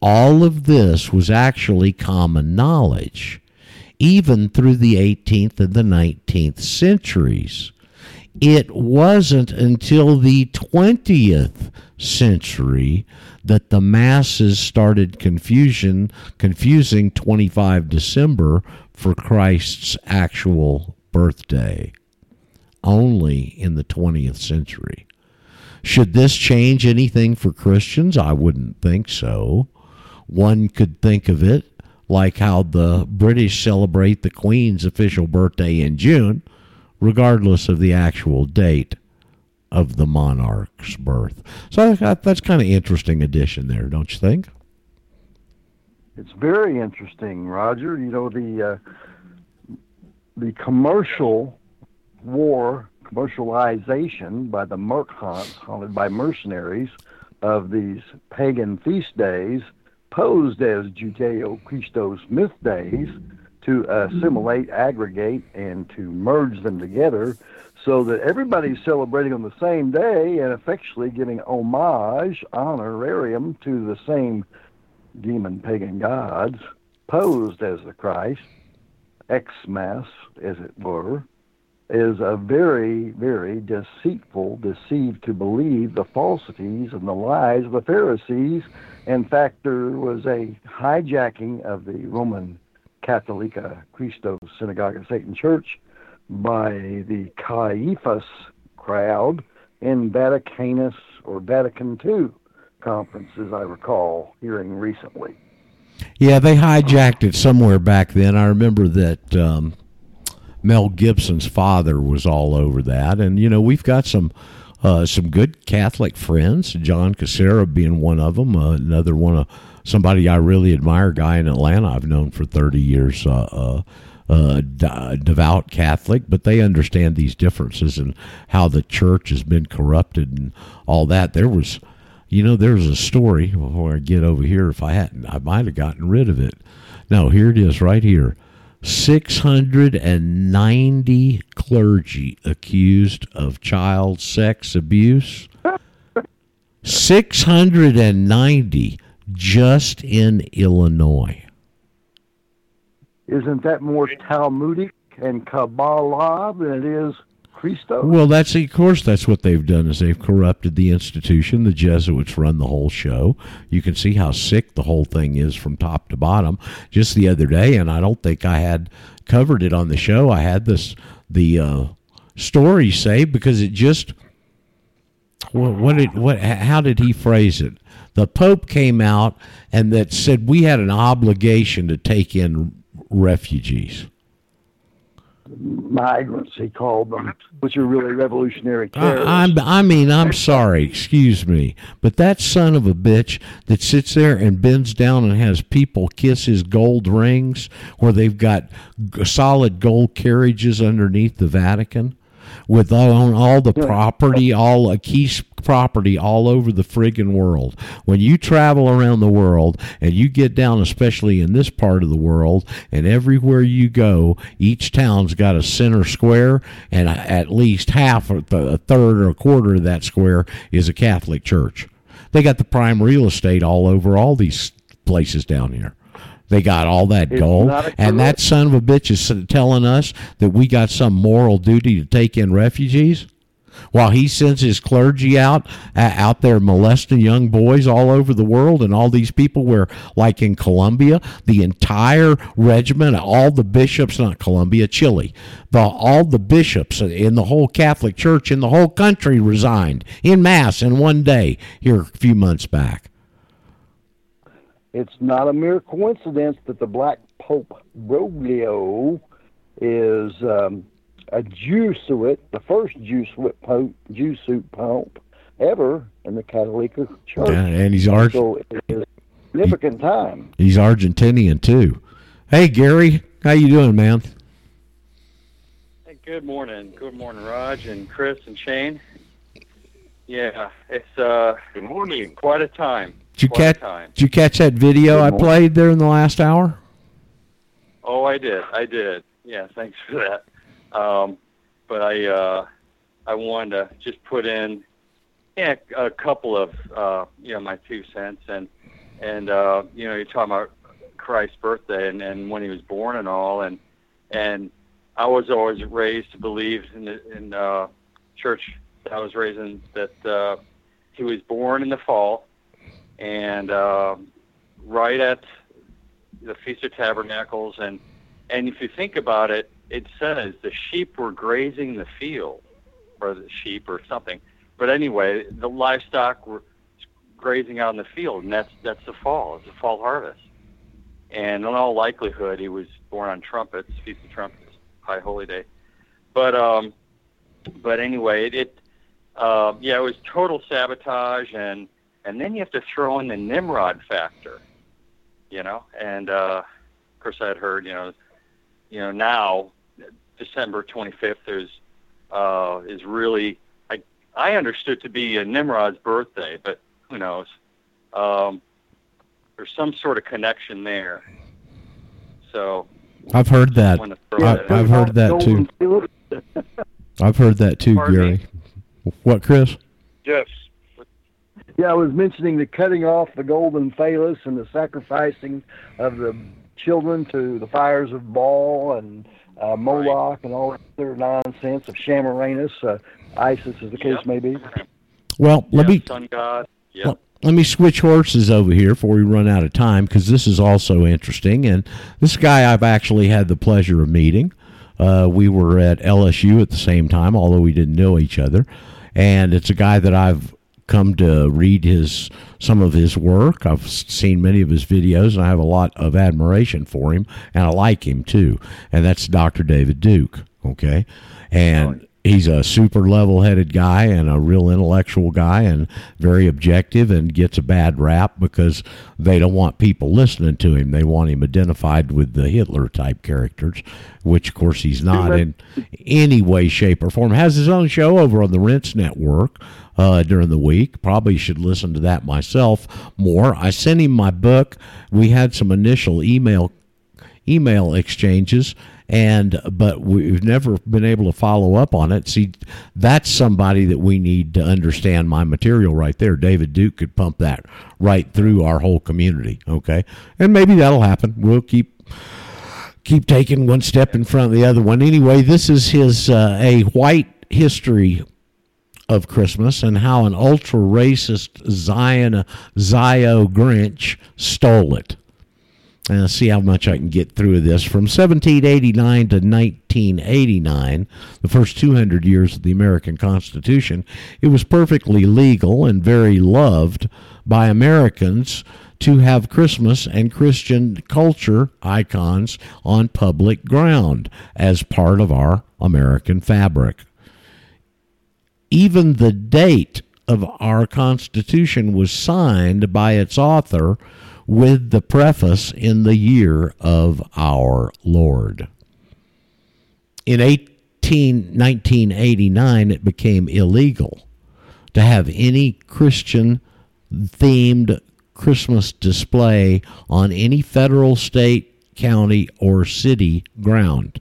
All of this was actually common knowledge, even through the 18th and the 19th centuries. It wasn't until the 20th century that the masses started confusion confusing 25 December for Christ's actual birthday only in the 20th century. Should this change anything for Christians? I wouldn't think so. One could think of it like how the British celebrate the Queen's official birthday in June, regardless of the actual date of the monarch's birth. So that's kind of interesting addition there, don't you think? It's very interesting, Roger. You know the uh, the commercial war commercialization by the merchants, haunted by mercenaries, of these pagan feast days posed as Judeo-Christos myth days to uh, assimilate, aggregate, and to merge them together so that everybody's celebrating on the same day and effectually giving homage, honorarium to the same demon pagan gods posed as the Christ, Xmas, as it were, is a very, very deceitful, deceived to believe the falsities and the lies of the Pharisees. In fact, there was a hijacking of the Roman Catholica Cristo Synagogue of Satan Church by the Caiaphas crowd in Vaticanus or Vatican II conference, as I recall hearing recently. Yeah, they hijacked it somewhere back then. I remember that um, Mel Gibson's father was all over that, and you know we've got some uh, some good Catholic friends. John Casera being one of them. Uh, another one of somebody I really admire, guy in Atlanta I've known for thirty years. Uh, uh, uh, devout Catholic, but they understand these differences and how the church has been corrupted and all that. There was, you know, there was a story before I get over here. If I hadn't, I might have gotten rid of it. No, here it is, right here. 690 clergy accused of child sex abuse. 690 just in Illinois. Isn't that more Talmudic and Kabbalah than it is Christo? Well, that's of course that's what they've done is they've corrupted the institution. The Jesuits run the whole show. You can see how sick the whole thing is from top to bottom. Just the other day, and I don't think I had covered it on the show. I had this the uh, story say because it just what, what did what how did he phrase it? The Pope came out and that said we had an obligation to take in refugees migrants, he called them, which are really revolutionary terrorists. I, I'm, I mean, I'm sorry, excuse me, but that son of a bitch that sits there and bends down and has people kiss his gold rings where they've got solid gold carriages underneath the Vatican with all, all the property, all uh, a key property all over the friggin' world. When you travel around the world and you get down, especially in this part of the world, and everywhere you go, each town's got a center square, and at least half, or a third, or a quarter of that square is a Catholic church. They got the prime real estate all over all these places down here. They got all that It's gold, and that son of a bitch is telling us that we got some moral duty to take in refugees, while he sends his clergy out uh, out there molesting young boys all over the world, and all these people where, like in Colombia, the entire regiment, all the bishops, not Colombia, Chile, the all the bishops in the whole Catholic Church in the whole country resigned in mass in one day here a few months back. It's not a mere coincidence that the Black Pope Bergoglio is um, a Jesuit, the first Jesuit Pope, Jesuit Pope ever in the Catholic Church. Yeah, and he's Arg- so it is a significant time. he's Argentinian too. Hey Gary, how you doing, man? Hey, good morning. Good morning, Raj and Chris and Shane. Yeah, it's uh Good morning. quite a time. Did you catch? Did you catch that video I played there in the last hour? Oh, I did. I did. Yeah, thanks for that. Um, but I uh, I wanted to just put in yeah a couple of uh, you know my two cents and and uh, you know you're talking about Christ's birthday and, and when he was born and all and and I was always raised to believe in the in uh, church that I was raised in that uh, he was born in the fall and um right at the Feast of Tabernacles, and and if you think about it, it says the sheep were grazing the field, or the sheep or something. But anyway, the livestock were grazing out in the field, and that's that's the fall. It's the fall harvest. And in all likelihood, he was born on trumpets, Feast of Trumpets, High Holy Day. But um, but anyway, it, it uh, yeah, it was total sabotage, and and then you have to throw in the Nimrod factor you know. And uh, of course, I had heard, you know, you know now December 25th is uh, is really I I understood to be a Nimrod's birthday, but who knows? Um, there's some sort of connection there. So I've heard that. want to throw I- that in. I've heard that too. I've heard that too, Pardon me? Gary. What, Chris? Yes. Yeah, I was mentioning the cutting off the golden phallus and the sacrificing of the children to the fires of Baal and uh, Moloch and all that other nonsense of Semiramis, uh, ISIS, as the case Yep. may be. Well, let Yep, me Sun God. Yep. Well, let me switch horses over here before we run out of time because this is also interesting. And this guy I've actually had the pleasure of meeting. Uh, we were at LSU at the same time, although we didn't know each other. And it's a guy that I've come to read his some of his work. I've seen many of his videos, and I have a lot of admiration for him, and I like him too. And that's Dr. David Duke. Okay, and oh, he's a super level-headed guy and a real intellectual guy and very objective and gets a bad rap because they don't want people listening to him. They want him identified with the hitler type characters which of course he's not in any way shape or form. Has his own show over on the rinse network uh, during the week. Probably should listen to that myself more. I sent him my book. We had some initial email email exchanges and but we've never been able to follow up on it. See that's somebody that we need to understand my material right there. David duke could pump that right through our whole community okay? And maybe that'll happen. We'll keep keep taking one step in front of the other one. Anyway this is his uh, a white history of Christmas and how an ultra racist Zion Zio Grinch stole it. And see how much I can get through this. From 1789 to 1989, the first 200 years of the American Constitution, it was perfectly legal and very loved by Americans to have Christmas and Christian culture icons on public ground as part of our American fabric even the date of our Constitution was signed by its author with the preface in the year of our Lord. In 18, 1989, it became illegal to have any Christian themed Christmas display on any federal, state, county, or city ground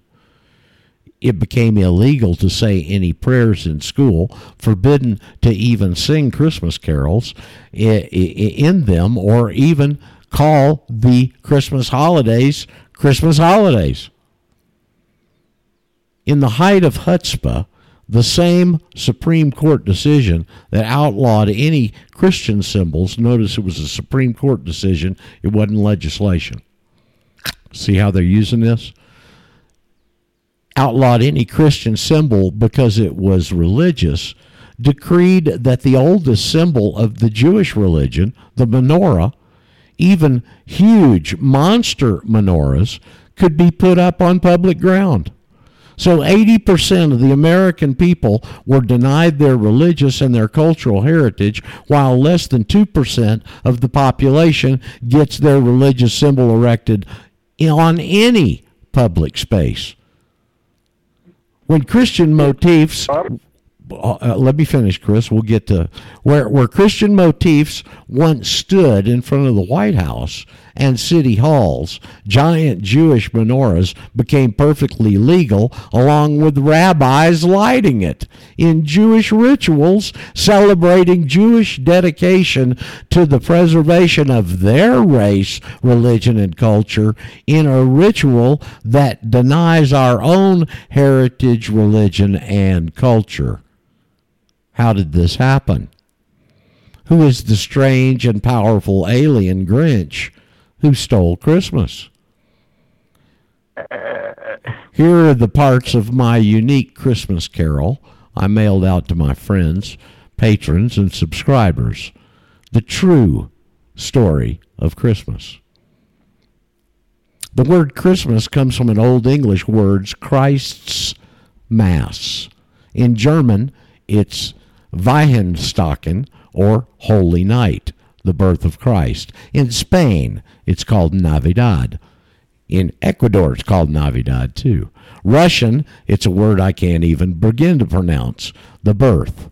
it became illegal to say any prayers in school, forbidden to even sing Christmas carols in them, or even call the Christmas holidays Christmas holidays. In the height of chutzpah, the same Supreme Court decision that outlawed any Christian symbols, notice it was a Supreme Court decision, it wasn't legislation. See how they're using this? outlawed any Christian symbol because it was religious, decreed that the oldest symbol of the Jewish religion, the menorah, even huge monster menorahs, could be put up on public ground. So 80% of the American people were denied their religious and their cultural heritage, while less than 2% of the population gets their religious symbol erected on any public space when Christian motifs. Uh, let me finish, Chris. We'll get to where where Christian motifs once stood in front of the White House and city halls. Giant Jewish menorahs became perfectly legal, along with rabbis lighting it in Jewish rituals celebrating Jewish dedication to the preservation of their race, religion, and culture in a ritual that denies our own heritage, religion, and culture. How did this happen? Who is the strange and powerful alien Grinch who stole Christmas? Here are the parts of my unique Christmas carol I mailed out to my friends, patrons, and subscribers. The true story of Christmas. The word Christmas comes from an Old English word, Christ's Mass. In German, it's Weihenstocken or Holy Night, the birth of Christ. In Spain, it's called Navidad. In Ecuador, it's called Navidad too. Russian, it's a word I can't even begin to pronounce, the birth.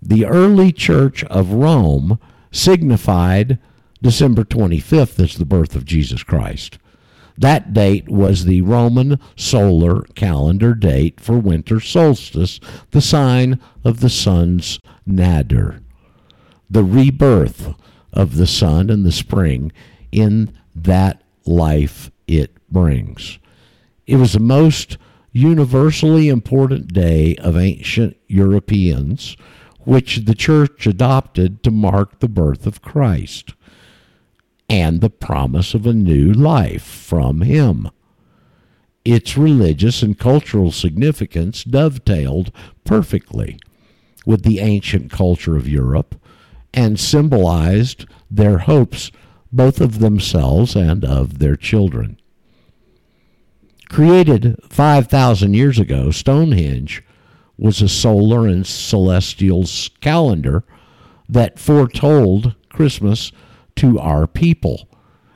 The early church of Rome signified December 25th as the birth of Jesus Christ. That date was the Roman solar calendar date for winter solstice, the sign of the sun's nadir, the rebirth of the sun and the spring in that life it brings. It was the most universally important day of ancient Europeans, which the church adopted to mark the birth of Christ and the promise of a new life from him. Its religious and cultural significance dovetailed perfectly with the ancient culture of Europe and symbolized their hopes both of themselves and of their children. Created 5,000 years ago, Stonehenge was a solar and celestial calendar that foretold Christmas to our people,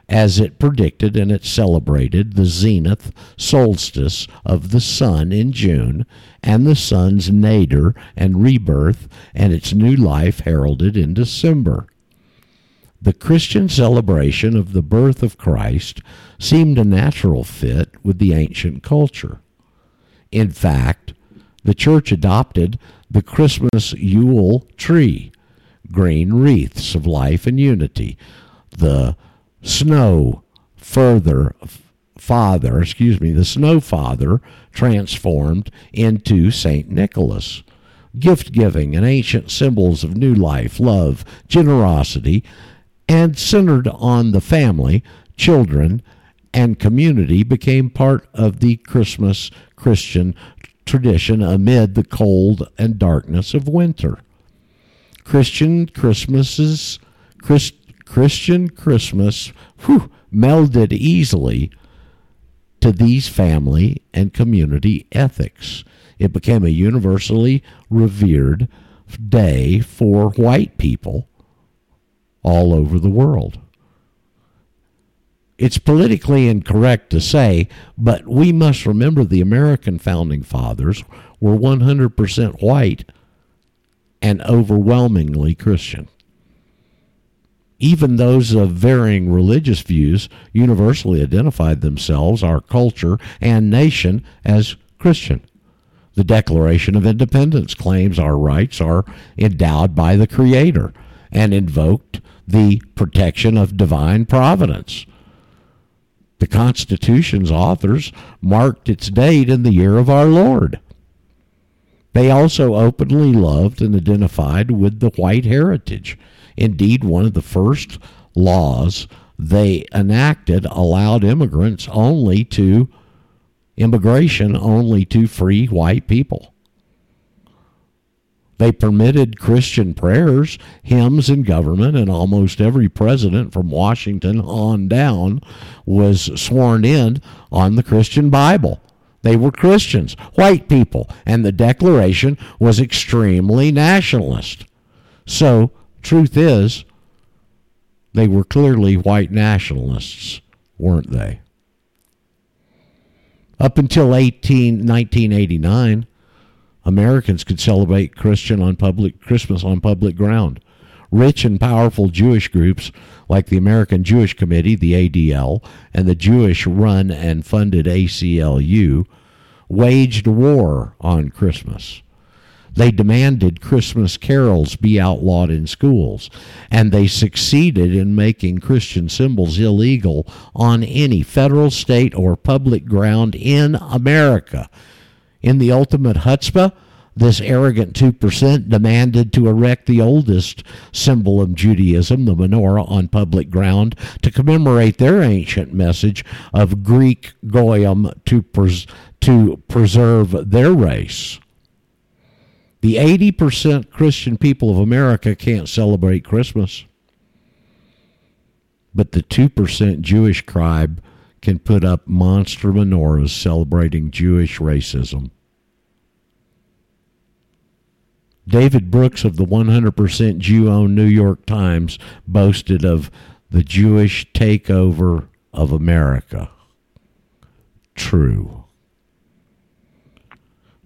as it predicted and it celebrated the zenith solstice of the sun in June and the sun's nadir and rebirth and its new life heralded in December. The Christian celebration of the birth of Christ seemed a natural fit with the ancient culture. In fact, the church adopted the Christmas Yule tree, green wreaths of life and unity, the snow further father, excuse me, the snow father transformed into St. Nicholas. Gift giving and ancient symbols of new life, love, generosity, and centered on the family, children, and community became part of the Christmas Christian tradition amid the cold and darkness of winter. Christian Christmases, Christ, Christian Christmas whew, melded easily to these family and community ethics. It became a universally revered day for white people all over the world. It's politically incorrect to say, but we must remember the American founding fathers were 100% white and overwhelmingly Christian. Even those of varying religious views universally identified themselves, our culture, and nation as Christian. The Declaration of Independence claims our rights are endowed by the Creator and invoked the protection of divine providence. The Constitution's authors marked its date in the year of our Lord. They also openly loved and identified with the white heritage. Indeed, one of the first laws they enacted allowed immigrants only to immigration only to free white people. They permitted Christian prayers, hymns, in government, and almost every president from Washington on down was sworn in on the Christian Bible. They were Christians, white people, and the Declaration was extremely nationalist. So, truth is, they were clearly white nationalists, weren't they? Up until 18, 1989, Americans could celebrate Christian on public Christmas on public ground. Rich and powerful Jewish groups like the American Jewish Committee, the ADL, and the Jewish run and funded ACLU waged war on Christmas. They demanded Christmas carols be outlawed in schools, and they succeeded in making Christian symbols illegal on any federal, state, or public ground in America. In the ultimate chutzpah, this arrogant 2% demanded to erect the oldest symbol of Judaism, the menorah, on public ground to commemorate their ancient message of Greek Goyim to, pres- to preserve their race. The 80% Christian people of America can't celebrate Christmas. But the 2% Jewish tribe can put up monster menorahs celebrating Jewish racism. David Brooks of the 100% Jew owned New York Times boasted of the Jewish takeover of America. True.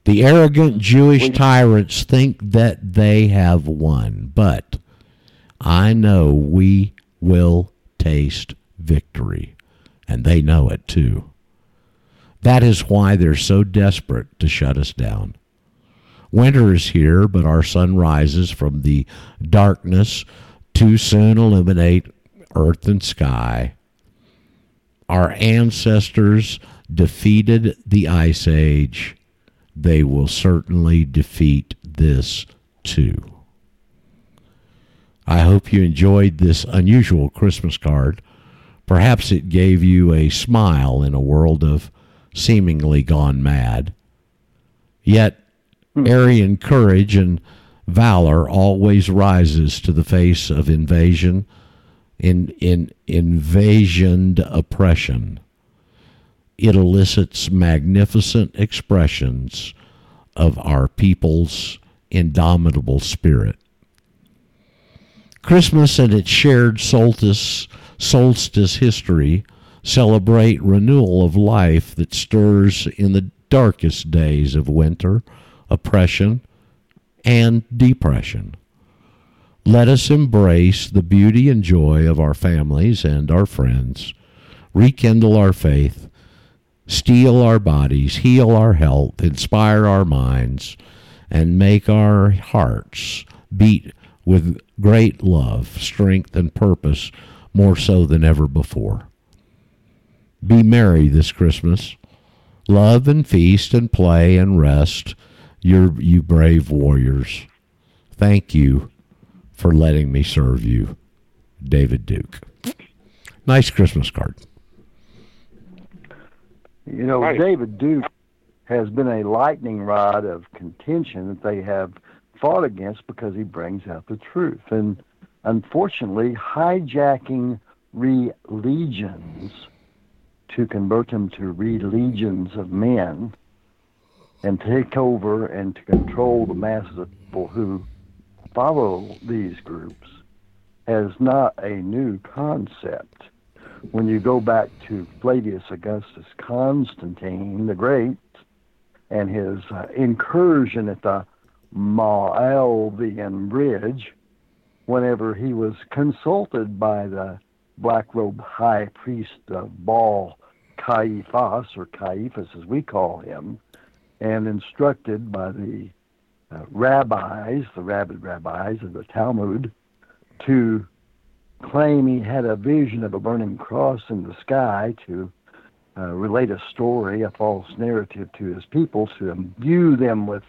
The arrogant Jewish tyrants think that they have won, but I know we will taste victory, and they know it too. That is why they're so desperate to shut us down. Winter is here, but our sun rises from the darkness to soon illuminate earth and sky. Our ancestors defeated the Ice Age, they will certainly defeat this too. I hope you enjoyed this unusual Christmas card. Perhaps it gave you a smile in a world of seemingly gone mad. Yet, Hmm. Aryan courage and valor always rises to the face of invasion, in, in invasioned oppression. It elicits magnificent expressions of our people's indomitable spirit. Christmas and its shared solstice, solstice history celebrate renewal of life that stirs in the darkest days of winter, oppression, and depression. Let us embrace the beauty and joy of our families and our friends, rekindle our faith, steel our bodies, heal our health, inspire our minds, and make our hearts beat with great love, strength, and purpose more so than ever before. Be merry this Christmas. Love and feast and play and rest, you you brave warriors. Thank you for letting me serve you, David Duke. Nice Christmas card. You know, Right. David Duke has been a lightning rod of contention that they have fought against because he brings out the truth. And unfortunately, hijacking religions to convert them to religions of men and take over and to control the masses of people who follow these groups is not a new concept. When you go back to Flavius Augustus Constantine the Great and his uh, incursion at the Milvian Bridge, whenever he was consulted by the black robed high priest of Baal Caiaphas, or Caiaphas as we call him, and instructed by the uh, rabbis, the rabid rabbis of the Talmud, to claim he had a vision of a burning cross in the sky to uh, relate a story, a false narrative to his people, to imbue them with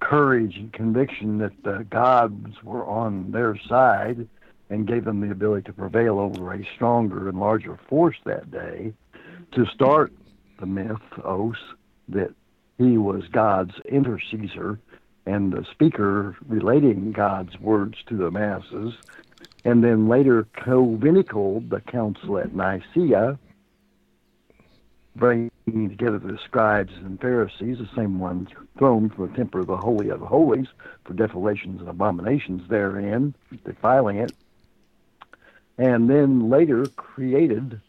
courage and conviction that the gods were on their side and gave them the ability to prevail over a stronger and larger force that day to start the myth, mythos that he was God's intercessor and the speaker relating God's words to the masses. And then later co-vinicled the council at Nicaea, bringing together the scribes and Pharisees, the same ones thrown from the temple of the Holy of Holies for defalations and abominations therein, defiling it, and then later created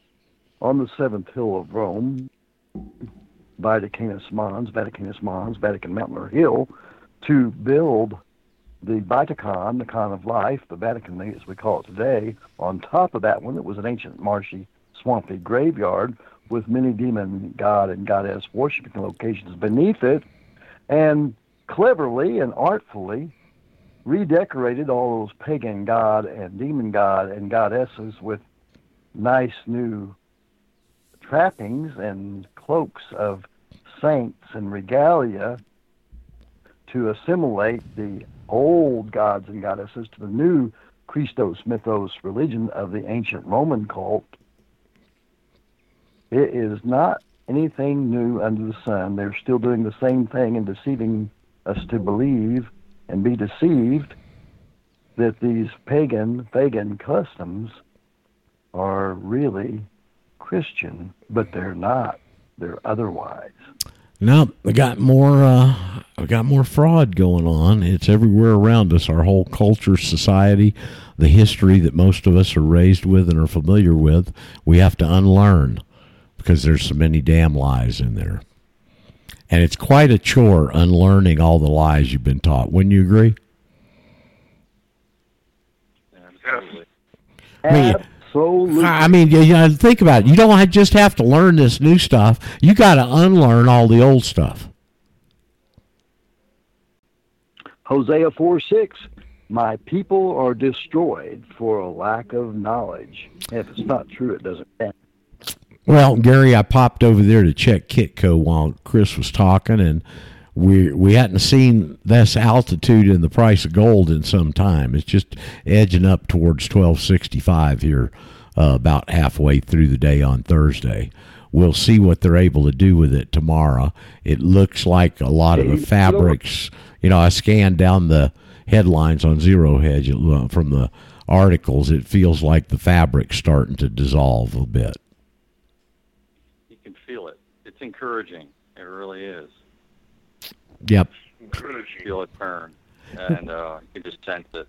on the seventh hill of Rome, Vaticanus Mons, Vaticanus Mons, Vatican Mountain or Hill, to build the Vatican, the Con of Life, the Vatican as we call it today, on top of that one, it was an ancient marshy, swampy graveyard with many demon god and goddess worshiping locations beneath it, and cleverly and artfully redecorated all those pagan god and demon god and goddesses with nice new trappings and cloaks of saints and regalia to assimilate the old gods and goddesses to the new Christos mythos religion of the ancient Roman cult. It is not anything new under the sun. They're still doing the same thing and deceiving us to believe and be deceived that these pagan, pagan customs are really Christian, but they're not. They're otherwise. No, we got more. Uh, we got more fraud going on. It's everywhere around us. Our whole culture, society, the history that most of us are raised with and are familiar with, we have to unlearn because there's so many damn lies in there. And it's quite a chore unlearning all the lies you've been taught. Wouldn't you agree? Absolutely. I mean, Absolutely. I mean, you, know, think about it. You don't just have to learn this new stuff. You got to unlearn all the old stuff. Hosea 4 6, my people are destroyed for a lack of knowledge. If it's not true, it doesn't count. Well, Gary, I popped over there to check Kitco while Chris was talking, and we we hadn't seen this altitude in the price of gold in some time. It's just edging up towards twelve sixty five here, uh, about halfway through the day on Thursday. We'll see what they're able to do with it tomorrow. It looks like a lot of the fabrics. You know, I scanned down the headlines on Zero Hedge from the articles. It feels like the fabric's starting to dissolve a bit. You can feel it. It's encouraging. It really is. Yep. Feel it burn, and uh, you can just sense it.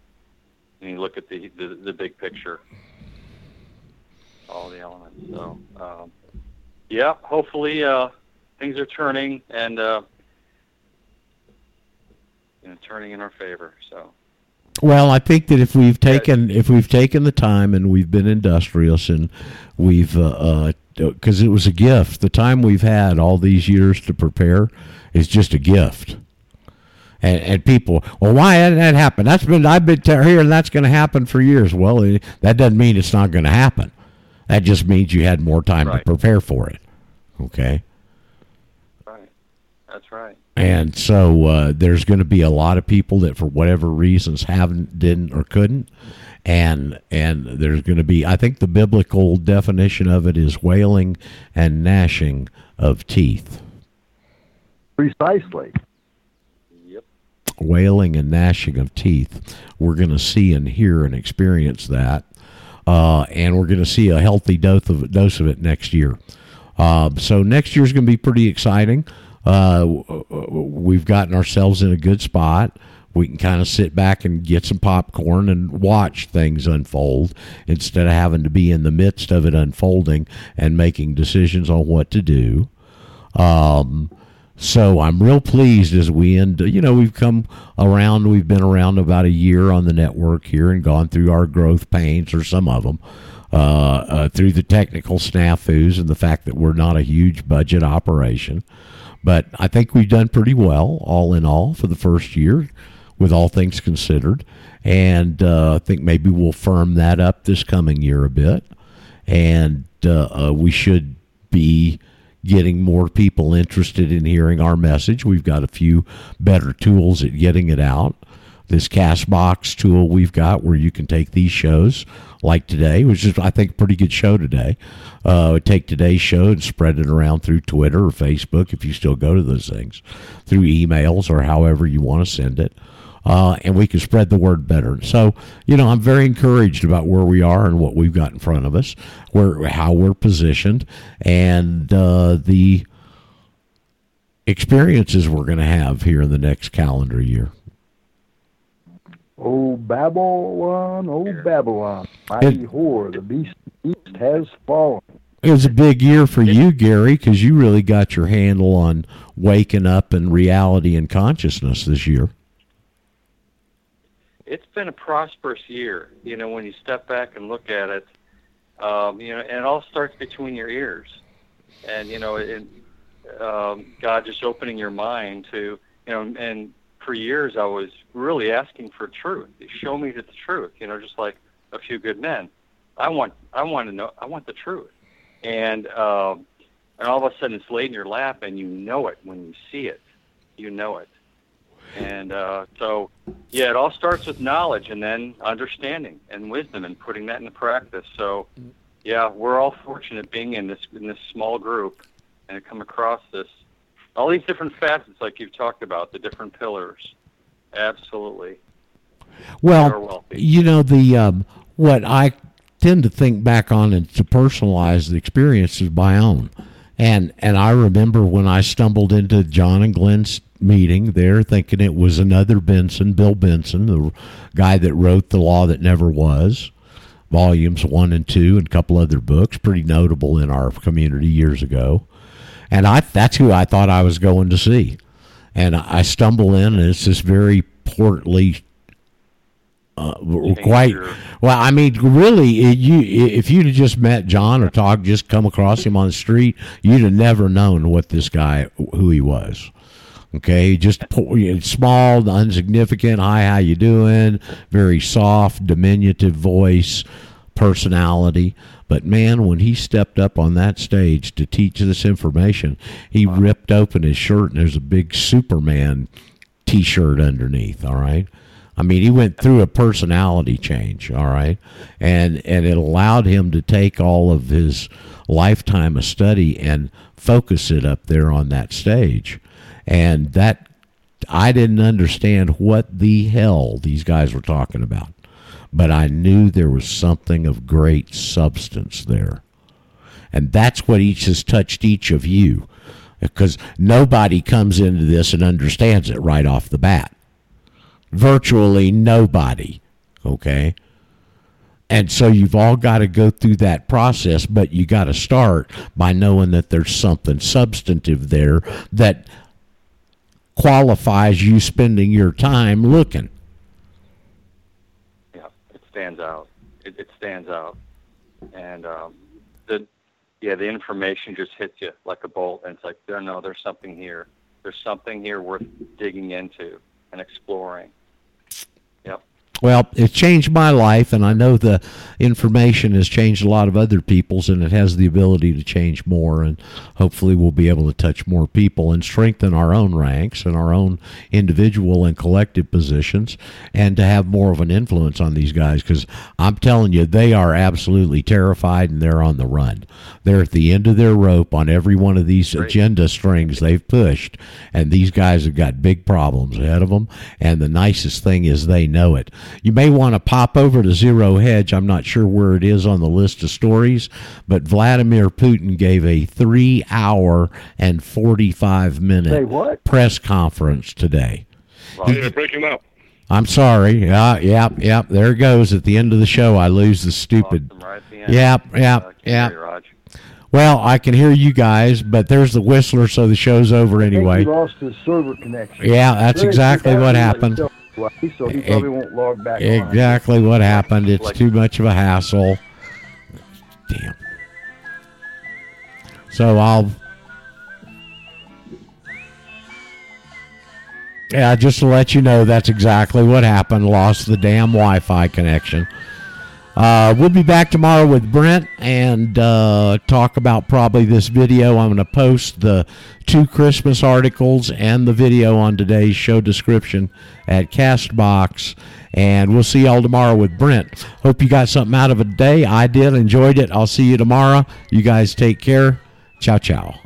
And you look at the the, the big picture, all the elements. So, um, yeah, hopefully uh, things are turning and uh, you know turning in our favor. So. Well, I think that if we've taken if we've taken the time and we've been industrious and we've because uh, uh, it was a gift. The time we've had all these years to prepare is just a gift. And, and people, well, why hadn't that happened? That's been I've been hearing that's going to happen for years. Well, it, that doesn't mean it's not going to happen. That just means you had more time Right. to prepare for it. Okay. Right. That's right. And so uh, there's going to be a lot of people that, for whatever reasons, haven't, didn't, or couldn't, and and there's going to be. I think the biblical definition of it is wailing and gnashing of teeth. Precisely. Yep. Wailing and gnashing of teeth. We're going to see and hear and experience that, uh, and we're going to see a healthy dose of dose of it next year. Uh, so next year's going to be pretty exciting. Uh, we've gotten ourselves in a good spot. We can kind of sit back and get some popcorn and watch things unfold instead of having to be in the midst of it unfolding and making decisions on what to do. Um, so I'm real pleased as we end. You know, we've come around. We've been around about a year on the network here and gone through our growth pains, or some of them, uh, uh, through the technical snafus and the fact that we're not a huge budget operation. But I think we've done pretty well, all in all, for the first year, with all things considered. And uh, I think maybe we'll firm that up this coming year a bit. And uh, uh, we should be getting more people interested in hearing our message. We've got a few better tools at getting it out. This Castbox tool we've got where you can take these shows like today, which is, I think, a pretty good show today. Uh, take today's show and spread it around through Twitter or Facebook if you still go to those things, through emails or however you want to send it. Uh, and we can spread the word better. So, you know, I'm very encouraged about where we are and what we've got in front of us, where how we're positioned, and uh, the experiences we're going to have here in the next calendar year. Oh Babylon, oh Babylon, mighty It- whore, the beast, beast has fallen. It was a big year for you, Gary, because you really got your handle on waking up and reality and consciousness this year. it's been a prosperous year. You know, when you step back and look at it, um, you know, and it all starts between your ears, and you know, it, um, God just opening your mind to, you know, and for years I was really asking for truth. Show me the truth. You know, just like a few good men. I want, I want to know, I want the truth, and um, and all of a sudden it's laid in your lap, and you know it when you see it. You know it. And uh, so, yeah, it all starts with knowledge and then understanding and wisdom and putting that into practice. So, yeah, we're all fortunate being in this in this small group and come across this all these different facets like you've talked about, the different pillars. Absolutely. Well, you know the um, what I tend to think back on and to personalize the experience is my own, and and I remember when I stumbled into John and Glenn's meeting there, thinking it was another Benson, Bill Benson, the guy that wrote The Law That Never Was, volumes one and two, and a couple other books, pretty notable in our community years ago, and I that's who I thought I was going to see, and I stumble in and it's this very portly uh, quite well. I mean, really, it, you if you'd have just met John or talked, just come across him on the street, you'd have never known what this guy, who he was. Okay, just small, insignificant. Hi, how you doing? Very soft, diminutive voice, personality. But man, when he stepped up on that stage to teach this information, he ripped open his shirt and there's a big Superman T-shirt underneath. All right. I mean, he went through a personality change, all right, and and it allowed him to take all of his lifetime of study and focus it up there on that stage, and that I didn't understand what the hell these guys were talking about, but I knew there was something of great substance there, and that's what each has touched each of you, because nobody comes into this and understands it right off the bat virtually nobody. Okay. And so you've all got to go through that process, but you got to start by knowing that there's something substantive there that qualifies you spending your time looking. Stands out. It, it stands out, and um, the yeah, the information just hits you like a bolt, and it's like, there, no, there's something here. There's something here worth digging into and exploring. Well, it changed my life, and I know the information has changed a lot of other people's, and it has the ability to change more. And hopefully, we'll be able to touch more people and strengthen our own ranks and our own individual and collective positions, and to have more of an influence on these guys. Because I'm telling you, they are absolutely terrified, and they're on the run. They're at the end of their rope on every one of these Great. agenda strings they've pushed, and these guys have got big problems ahead of them. And the nicest thing is they know it. You may want to pop over to Zero Hedge. I'm not sure where it is on the list of stories, but Vladimir Putin gave a three hour and 45 minute press conference today. Oh, you're breaking up. I'm sorry. Yeah, yep, yep. There it goes. At the end of the show, I lose the stupid. Awesome, right at the. Yep, yep, Uh, yep. hear you, Raj. Well, I can hear you guys, but there's the whistler, so the show's over I think anyway. lost his server connection. Yeah, that's exactly what having happened. Away, So he probably won't log back on. Exactly what happened. It's Like- too much of a hassle. Damn. So I'll. Yeah, just to let you know, that's exactly what happened. Lost the damn Wi Fi connection. Uh, we'll be back tomorrow with Brent and uh, talk about probably this video. I'm going to post the two Christmas articles and the video on today's show description at Castbox. And we'll see y'all tomorrow with Brent. Hope you got something out of a day. I did, enjoyed it. I'll see you tomorrow. You guys take care. Ciao, ciao.